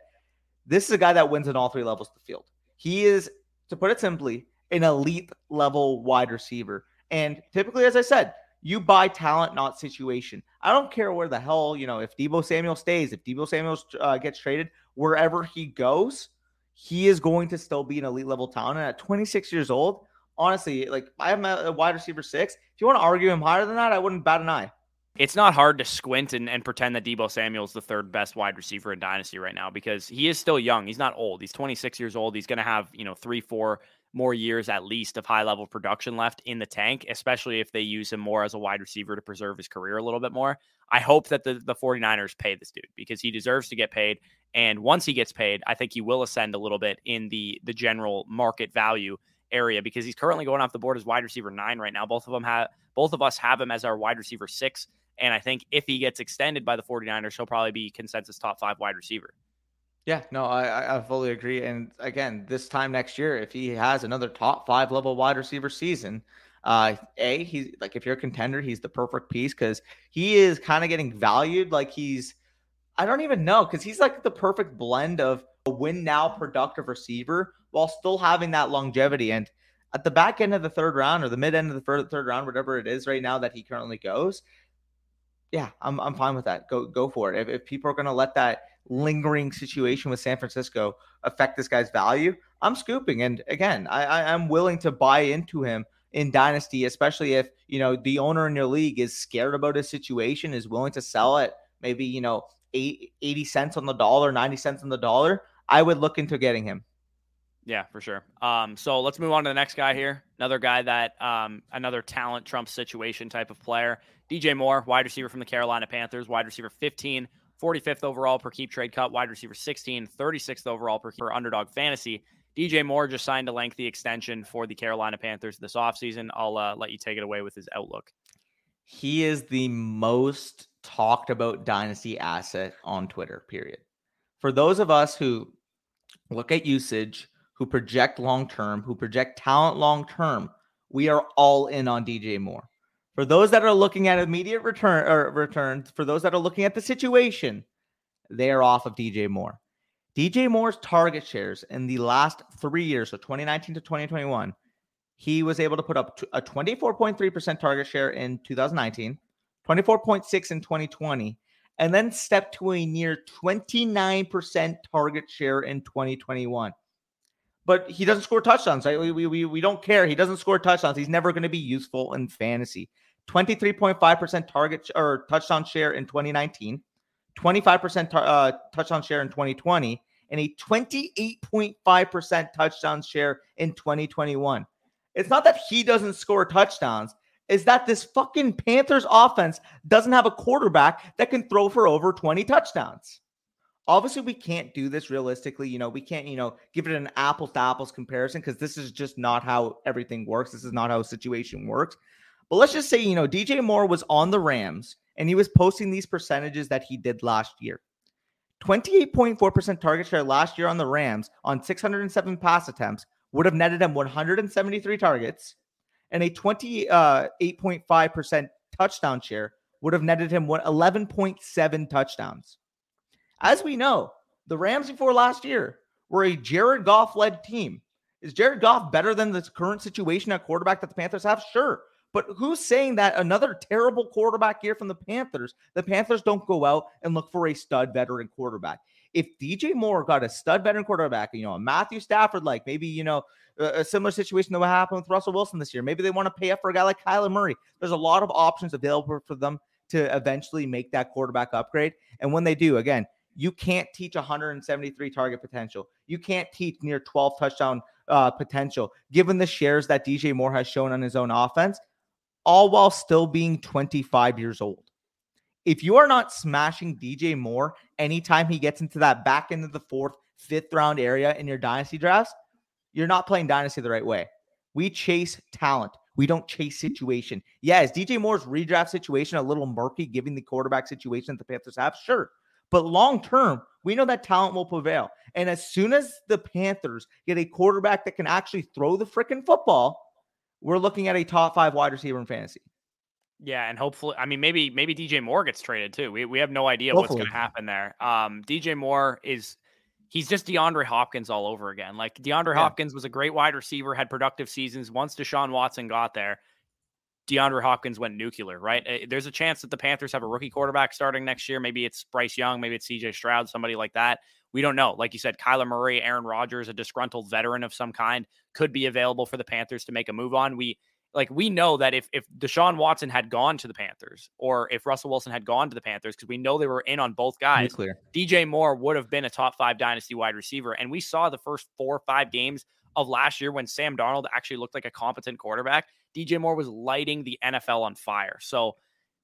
this is a guy that wins in all three levels of the field. He is, to put it simply, an elite level wide receiver. And typically, as I said, you buy talent, not situation. I don't care where the hell, you know, if Deebo Samuel stays, if Deebo Samuel uh, gets traded, wherever he goes – he is going to still be an elite level talent. And at 26 years old, honestly, like I am a wide receiver six. If you want to argue him higher than that, I wouldn't bat an eye. It's not hard to squint and, and pretend that Deebo Samuel is the third best wide receiver in Dynasty right now because he is still young. He's not old. He's 26 years old. He's going to have, you know, three, four more years at least of high level production left in the tank, especially if they use him more as a wide receiver to preserve his career a little bit more. I hope that the, the 49ers pay this dude because he deserves to get paid. And once he gets paid, I think he will ascend a little bit in the the general market value area because he's currently going off the board as wide receiver nine right now. Both of them have both of us have him as our wide receiver six. And I think if he gets extended by the 49ers, he'll probably be consensus top five wide receiver. Yeah, no, I, I fully agree. And again, this time next year, if he has another top five level wide receiver season, uh, a he's like if you're a contender, he's the perfect piece because he is kind of getting valued like he's I don't even know because he's like the perfect blend of a win now productive receiver while still having that longevity. And at the back end of the third round or the mid end of the third round, whatever it is right now that he currently goes, yeah, I'm, I'm fine with that. Go go for it. If, if people are going to let that lingering situation with San Francisco affect this guy's value, I'm scooping. And again, I, I I'm willing to buy into him in dynasty, especially if you know the owner in your league is scared about his situation, is willing to sell it, maybe you know eight, 80 cents on the dollar, 90 cents on the dollar, I would look into getting him. Yeah, for sure. Um, so let's move on to the next guy here. Another guy that um, another talent Trump situation type of player. DJ Moore, wide receiver from the Carolina Panthers, wide receiver 15, 45th overall per keep trade cut, wide receiver 16, 36th overall per, underdog fantasy. DJ Moore just signed a lengthy extension for the Carolina Panthers this offseason. I'll uh, let you take it away with his outlook He is the most talked about dynasty asset on Twitter, period. For those of us who look at usage, who project long term, who project talent long term, we are all in on DJ Moore. For those that are looking at immediate return or returns, for those that are looking at the situation, they are off of DJ Moore. DJ Moore's target shares in the last three years, so 2019 to 2021, he was able to put up a 24.3% target share in 2019, 24.6 in 2020, and then step to a near 29% target share in 2021. But he doesn't score touchdowns. Right? We, we, we don't care. He doesn't score touchdowns. He's never going to be useful in fantasy. 23.5% target or touchdown share in 2019, 25% uh, touchdown share in 2020, and a 28.5% touchdown share in 2021. It's not that he doesn't score touchdowns, is that this fucking Panthers offense doesn't have a quarterback that can throw for over 20 touchdowns. Obviously, we can't do this realistically. You know, we can't, you know, give it an apples to apples comparison because this is just not how everything works. This is not how a situation works. But let's just say, you know, DJ Moore was on the Rams and he was posting these percentages that he did last year. 28.4% target share last year on the Rams on 607 pass attempts would have netted him 173 targets, and a 28.5% uh, touchdown share would have netted him 11.7 touchdowns. As we know, the Rams before last year were a Jared Goff led team. Is Jared Goff better than the current situation at quarterback that the Panthers have? Sure. But who's saying that another terrible quarterback year from the Panthers, the Panthers don't go out and look for a stud veteran quarterback? If DJ Moore got a stud veteran quarterback, you know, a Matthew Stafford, like maybe, you know, a, similar situation that would happen with Russell Wilson this year. Maybe they want to pay up for a guy like Kyler Murray. There's a lot of options available for them to eventually make that quarterback upgrade. And when they do, again, you can't teach 173 target potential. You can't teach near 12 touchdown uh, potential, given the shares that DJ Moore has shown on his own offense all while still being 25 years old. If you are not smashing DJ Moore anytime he gets into that back end of the fourth, fifth round area in your dynasty drafts, you're not playing dynasty the right way. We chase talent. We don't chase situation. Yeah, is DJ Moore's redraft situation a little murky given the quarterback situation that the Panthers have? Sure. But long term, we know that talent will prevail. And as soon as the Panthers get a quarterback that can actually throw the freaking football, we're looking at a top five wide receiver in fantasy. Yeah, and hopefully, I mean, maybe maybe DJ Moore gets traded too. We we have no idea hopefully. what's going to happen there. Um, DJ Moore is he's just DeAndre Hopkins all over again. Like DeAndre yeah. Hopkins was a great wide receiver, had productive seasons. Once Deshaun Watson got there, DeAndre Hopkins went nuclear. Right? Eh, there's a chance that the Panthers have a rookie quarterback starting next year. Maybe it's Bryce Young, maybe it's CJ Stroud, somebody like that. We don't know. Like you said, Kyler Murray, Aaron Rodgers, a disgruntled veteran of some kind, could be available for the Panthers to make a move on. We like we know that if if Deshaun Watson had gone to the Panthers or if Russell Wilson had gone to the Panthers, because we know they were in on both guys, DJ Moore would have been a top five dynasty wide receiver. And we saw the first four or five games of last year when Sam Darnold actually looked like a competent quarterback. DJ Moore was lighting the NFL on fire. So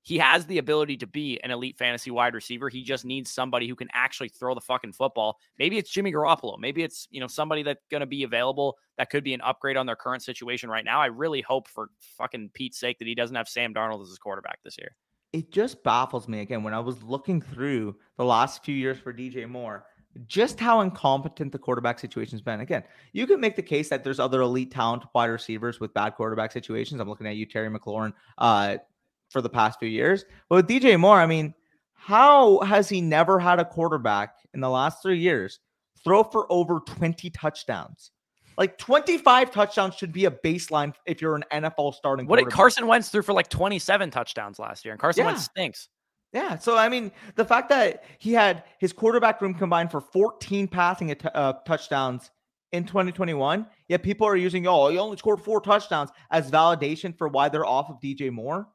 he has the ability to be an elite fantasy wide receiver. He just needs somebody who can actually throw the fucking football. Maybe it's Jimmy Garoppolo. Maybe it's, you know, somebody that's going to be available that could be an upgrade on their current situation right now. I really hope for fucking Pete's sake that he doesn't have Sam Darnold as his quarterback this year. It just baffles me again when I was looking through the last few years for DJ Moore, just how incompetent the quarterback situation's been. Again, you can make the case that there's other elite talent wide receivers with bad quarterback situations. I'm looking at you, Terry McLaurin, uh, for the past few years. But with DJ Moore, I mean, how has he never had a quarterback in the last three years throw for over 20 touchdowns? Like 25 touchdowns should be a baseline if you're an NFL starting. What did Carson Wentz threw for like 27 touchdowns last year, and Carson yeah. Wentz stinks. Yeah. So, I mean, the fact that he had his quarterback room combined for 14 passing uh, touchdowns in 2021, yet people are using, oh, he only scored four touchdowns as validation for why they're off of DJ Moore.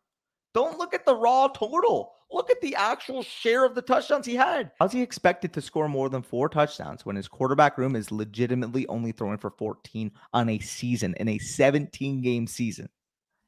Don't look at the raw total. Look at the actual share of the touchdowns he had. How's he expected to score more than four touchdowns when his quarterback room is legitimately only throwing for 14 on a season, in a 17 game season?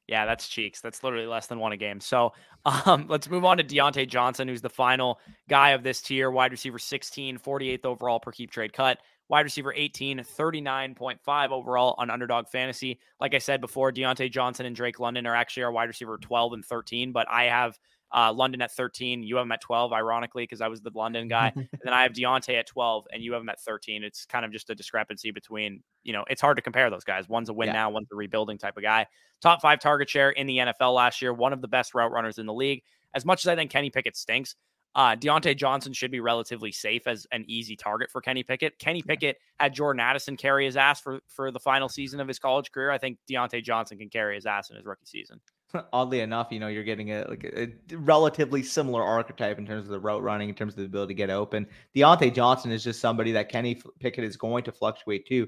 Yeah, that's cheeks. That's literally less than one a game. So um, let's move on to Diontae Johnson, who's the final guy of this tier, wide receiver 16, 48th overall per keep trade cut. wide receiver 18, 39.5 overall on underdog fantasy. Like I said before, Diontae Johnson and Drake London are actually our wide receiver 12 and 13, but I have uh, London at 13. You have him at 12, ironically, because I was the London guy. and then I have Diontae at 12, and you have him at 13. It's kind of just a discrepancy between, you know, it's hard to compare those guys. One's a win yeah. now, one's a rebuilding type of guy. Top five target share in the NFL last year, one of the best route runners in the league. As much as I think Kenny Pickett stinks, uh, Diontae Johnson should be relatively safe as an easy target for Kenny Pickett. Kenny Pickett had Jordan Addison carry his ass for, for the final season of his college career. I think Diontae Johnson can carry his ass in his rookie season. Oddly enough, you know, you're getting a like a, relatively similar archetype in terms of the route running, in terms of the ability to get open. Diontae Johnson is just somebody that Kenny Pickett is going to fluctuate to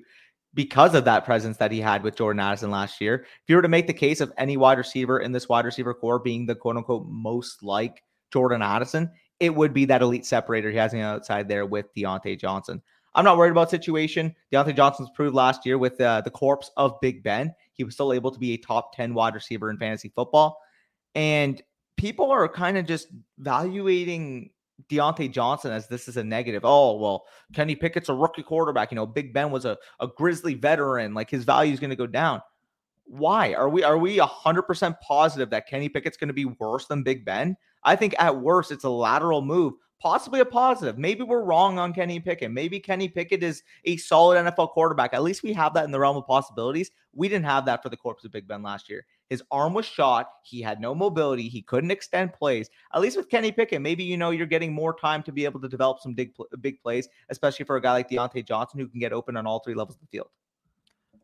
because of that presence that he had with Jordan Addison last year. If you were to make the case of any wide receiver in this wide receiver core being the quote unquote most like Jordan Addison, it would be that elite separator he has on the outside there with Diontae Johnson. I'm not worried about situation. Diontae Johnson's proved last year with uh, the corpse of Big Ben. He was still able to be a top 10 wide receiver in fantasy football. And people are kind of just valuating Diontae Johnson as this is a negative. Oh, well, Kenny Pickett's a rookie quarterback. You know, Big Ben was a, a grizzly veteran. Like his value is going to go down. Why? Are we are we 100% positive that Kenny Pickett's going to be worse than Big Ben? I think at worst it's a lateral move, possibly a positive. Maybe we're wrong on Kenny Pickett. Maybe Kenny Pickett is a solid NFL quarterback. At least we have that in the realm of possibilities. We didn't have that for the corpse of Big Ben last year. His arm was shot. He had no mobility. He couldn't extend plays. At least with Kenny Pickett, maybe you know you're getting more time to be able to develop some big big plays, especially for a guy like Diontae Johnson who can get open on all three levels of the field.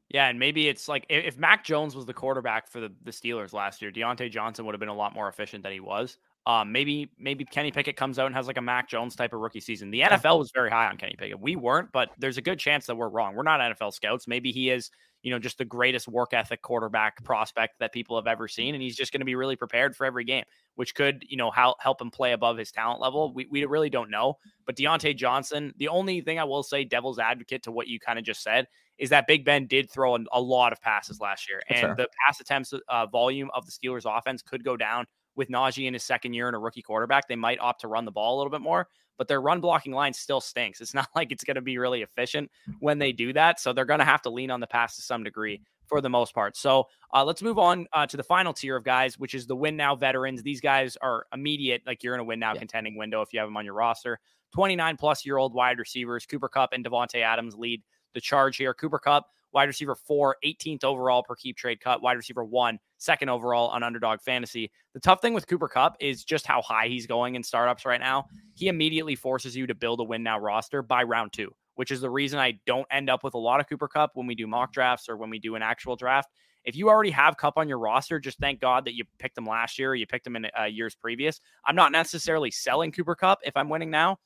Yeah, and maybe it's like if Mac Jones was the quarterback for the, the Steelers last year, Diontae Johnson would have been a lot more efficient than he was. Um, maybe maybe Kenny Pickett comes out and has like a Mac Jones type of rookie season. The NFL was very high on Kenny Pickett. We weren't, but there's a good chance that we're wrong. We're not NFL scouts. Maybe he is, you know, just the greatest work ethic quarterback prospect that people have ever seen, and he's just going to be really prepared for every game, which could, you know, help help him play above his talent level. We we really don't know. But Diontae Johnson, the only thing I will say, devil's advocate to what you kind of just said, is that Big Ben did throw a, lot of passes last year, and sure. the pass attempts uh, volume of the Steelers' offense could go down with Najee in his second year and a rookie quarterback, they might opt to run the ball a little bit more, but their run blocking line still stinks. It's not like it's going to be really efficient when they do that. So they're going to have to lean on the pass to some degree for the most part. So uh, let's move on uh, to the final tier of guys, which is the win now veterans. These guys are immediate, like you're in a win now yeah. contending window if you have them on your roster. 29 plus year old wide receivers, Cooper Kupp and Davante Adams lead the charge here. Cooper Kupp, wide receiver four, 18th overall per keep trade cut, wide receiver one, second overall on underdog fantasy. The tough thing with Cooper Kupp is just how high he's going in startups right now. He immediately forces you to build a win now roster by round two, which is the reason I don't end up with a lot of Cooper Kupp when we do mock drafts or when we do an actual draft. If you already have Kupp on your roster, just thank God that you picked him last year or you picked him in uh, years previous. I'm not necessarily selling Cooper Kupp if I'm winning now,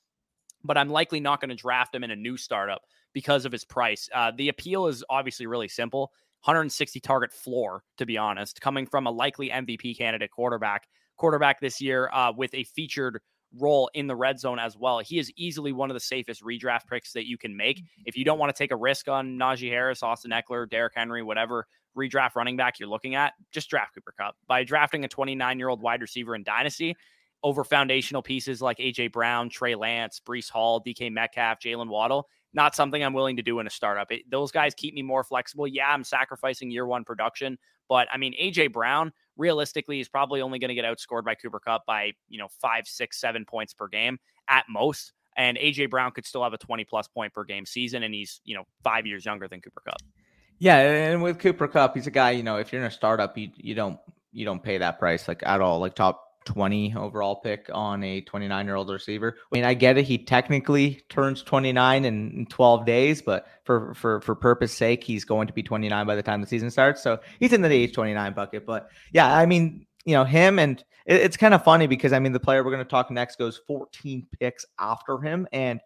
but I'm likely not going to draft him in a new startup because of his price. Uh, the appeal is obviously really simple 160 target floor, to be honest, coming from a likely MVP candidate quarterback. Quarterback this year uh, with a featured role in the red zone as well. He is easily one of the safest redraft picks that you can make. Mm-hmm. If you don't want to take a risk on Najee Harris, Austin Ekeler, Derrick Henry, whatever redraft running back you're looking at, just draft Cooper Kupp. By drafting a 29 year old wide receiver in Dynasty over foundational pieces like AJ Brown, Trey Lance, Breece Hall, DK Metcalf, Jaylen Waddle, not something I'm willing to do in a startup. It, those guys keep me more flexible. Yeah, I'm sacrificing year one production, but I mean, AJ Brown realistically is probably only going to get outscored by Cooper Kupp by, you know, five, six, seven points per game at most. And AJ Brown could still have a 20 plus point per game season, and he's, you know, five years younger than Cooper Kupp. Yeah, and with Cooper Kupp, he's a guy, you know, if you're in a startup, you you don't you don't pay that price like at all. Like top 20 overall pick on a 29 year old receiver. I mean, I get it. He technically turns 29 in 12 days, but for, for, for purpose sake, he's going to be 29 by the time the season starts. So he's in the age 29 bucket. But yeah, I mean, you know, him and it, it's kind of funny because I mean, the player we're going to talk next goes 14 picks after him. And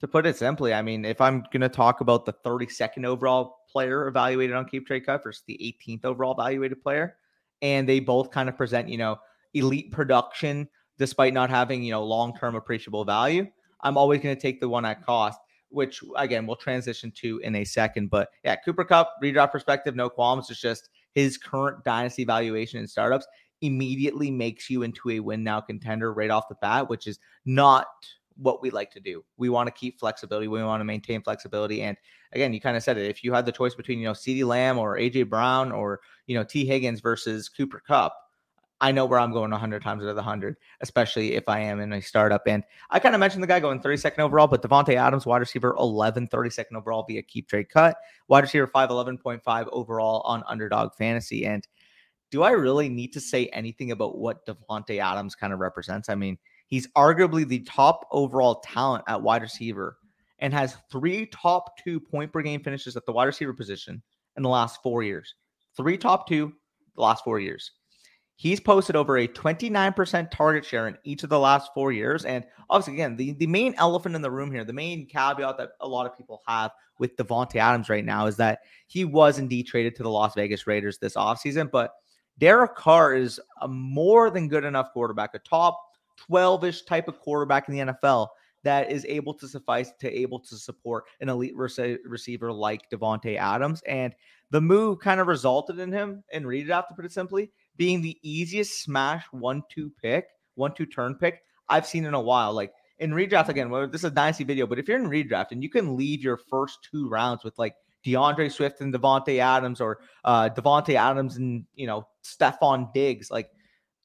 to put it simply, I mean, if I'm going to talk about the 32nd overall player evaluated on Keep Trade Cut versus the 18th overall evaluated player, and they both kind of present, you know, elite production despite not having, you know, long-term appreciable value, I'm always going to take the one at cost, which again we'll transition to in a second. But yeah, Cooper Kupp, redraft perspective, no qualms. It's just his current dynasty valuation in startups immediately makes you into a win now contender right off the bat, which is not what we like to do. We want to keep flexibility. We want to maintain flexibility. And again, you kind of said it. If you had the choice between, you know, CeeDee Lamb or AJ Brown or, you know, Tee Higgins versus Cooper Kupp, I know where I'm going 100 times out of the 100, especially if I am in a startup. And I kind of mentioned the guy going 32nd overall, but Davante Adams, wide receiver 11, 32nd overall via keep trade cut, wide receiver 5, 11.5 overall on underdog fantasy. And do I really need to say anything about what Davante Adams kind of represents? I mean, he's arguably the top overall talent at wide receiver and has three top two point per game finishes at the wide receiver position in the last four years. Three top two the last four years. He's posted over a 29% target share in each of the last four years. And obviously, again, the, the main elephant in the room here, the main caveat that a lot of people have with Davante Adams right now is that he was indeed traded to the Las Vegas Raiders this offseason. But Derek Carr is a more than good enough quarterback, a top 12 ish type of quarterback in the NFL that is able to suffice to able to support an elite rec- receiver like Davante Adams. And the move kind of resulted in him, and redraft to put it simply, being the easiest smash one two pick, one two turn pick I've seen in a while. Like in redraft again, well, this is a dynasty video, but if you're in redraft and you can leave your first two rounds with like D'Andre Swift and Davante Adams or uh Davante Adams and you know Stefon Diggs, like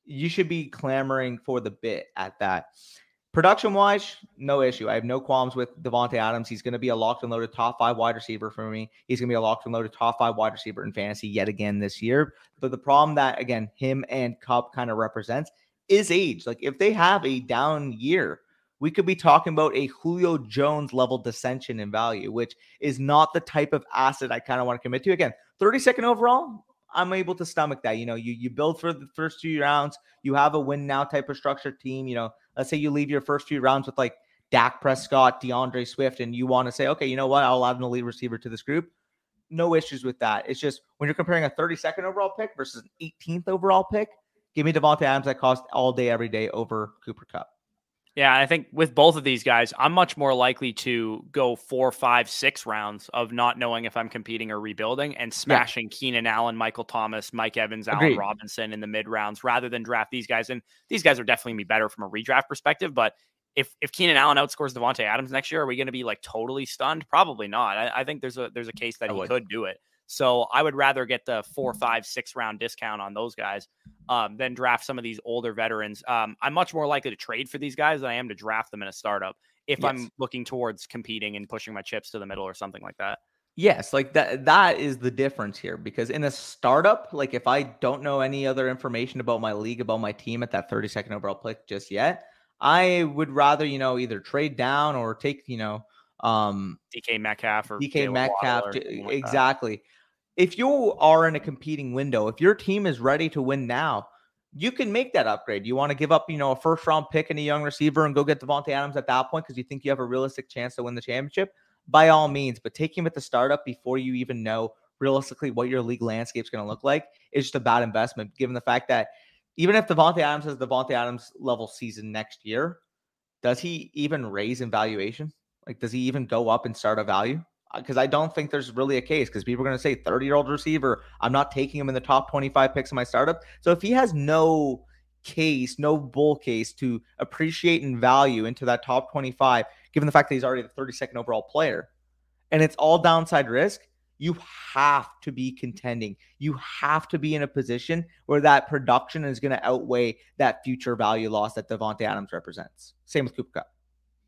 you should be clamoring for the bit at that. Production wise, no issue. I have no qualms with Davante Adams. He's going to be a locked and loaded top five wide receiver for me. He's going to be a locked and loaded top five wide receiver in fantasy yet again this year. But the problem that, again, him and Kupp kind of represents is age. Like if they have a down year, we could be talking about a Julio Jones level dissension in value, which is not the type of asset I kind of want to commit to. Again, 32nd overall, I'm able to stomach that. You know, you you build for the first two rounds, you have a win now type of structure team. You know, let's say you leave your first few rounds with like Dak Prescott, D'Andre Swift, and you want to say, okay, you know what, I'll add an elite receiver to this group. No issues with that. It's just when you're comparing a 32nd overall pick versus an 18th overall pick, give me Davante Adams that cost all day, every day over Cooper Kupp. Yeah, I think with both of these guys, I'm much more likely to go four, five, six rounds of not knowing if I'm competing or rebuilding and smashing yeah. Keenan Allen, Michael Thomas, Mike Evans, Agreed. Allen Robinson in the mid rounds rather than draft these guys. And these guys are definitely be better from a redraft perspective. But if if Keenan Allen outscores Davante Adams next year, are we going to be like totally stunned? Probably not. I, I think there's a there's a case that I he would. could do it. So I would rather get the four, five, six round discount on those guys um, than draft some of these older veterans. Um, I'm much more likely to trade for these guys than I am to draft them in a startup if yes. I'm looking towards competing and pushing my chips to the middle or something like that. Yes, like that that is the difference here because in a startup, like if I don't know any other information about my league, about my team at that 32nd overall pick just yet, I would rather, you know, either trade down or take, you know, um DK Metcalf or DK Metcalf or exactly if you are in a competing window, if your team is ready to win now, you can make that upgrade. You want to give up, you know, a first round pick and a young receiver and go get Davante Adams at that point because you think you have a realistic chance to win the championship. By all means, but taking him at the startup before you even know realistically what your league landscape is going to look like is just a bad investment, given the fact that even if Davante Adams has the Davante Adams level season next year, does he even raise in valuation? Like, does he even go up in startup value? Uh, because I don't think there's really a case because people are going to say 30 year old receiver, I'm not taking him in the top 25 picks of my startup. So if he has no case, no bull case to appreciate and value into that top 25, given the fact that he's already the 32nd overall player, and it's all downside risk, you have to be contending. You have to be in a position where that production is going to outweigh that future value loss that Davante Adams represents. Same with Cooper Kupp.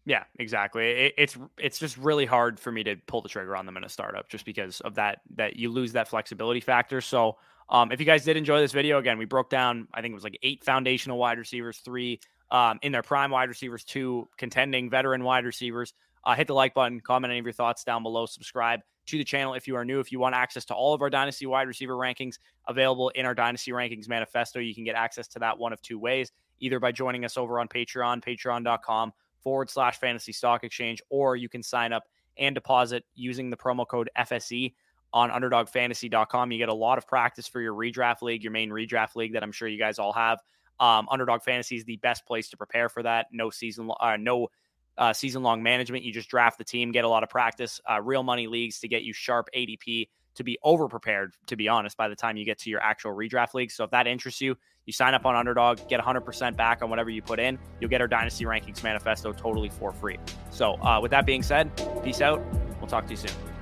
Yeah, exactly. It, it's it's just really hard for me to pull the trigger on them in a startup just because of that that you lose that flexibility factor. So, um, if you guys did enjoy this video, again, we broke down I think it was like eight foundational wide receivers, three um, in their prime wide receivers, two contending veteran wide receivers. Uh, hit the like button, comment any of your thoughts down below, subscribe to the channel if you are new. If you want access to all of our Dynasty wide receiver rankings available in our Dynasty Rankings Manifesto, you can get access to that one of two ways either by joining us over on Patreon, patreon.com forward slash fantasy stock exchange, or you can sign up and deposit using the promo code FSE on underdogfantasy.com. You get a lot of practice for your redraft league, your main redraft league that I'm sure you guys all have. Um, Underdog Fantasy is the best place to prepare for that. No season, uh, no uh, season long management. You just draft the team, get a lot of practice. Uh, real money leagues to get you sharp ADP to be over prepared, to be honest, by the time you get to your actual redraft league. So if that interests you, you sign up on Underdog, get 100% back on whatever you put in. You'll get our Dynasty Rankings Manifesto totally for free. So uh, with that being said, peace out. We'll talk to you soon.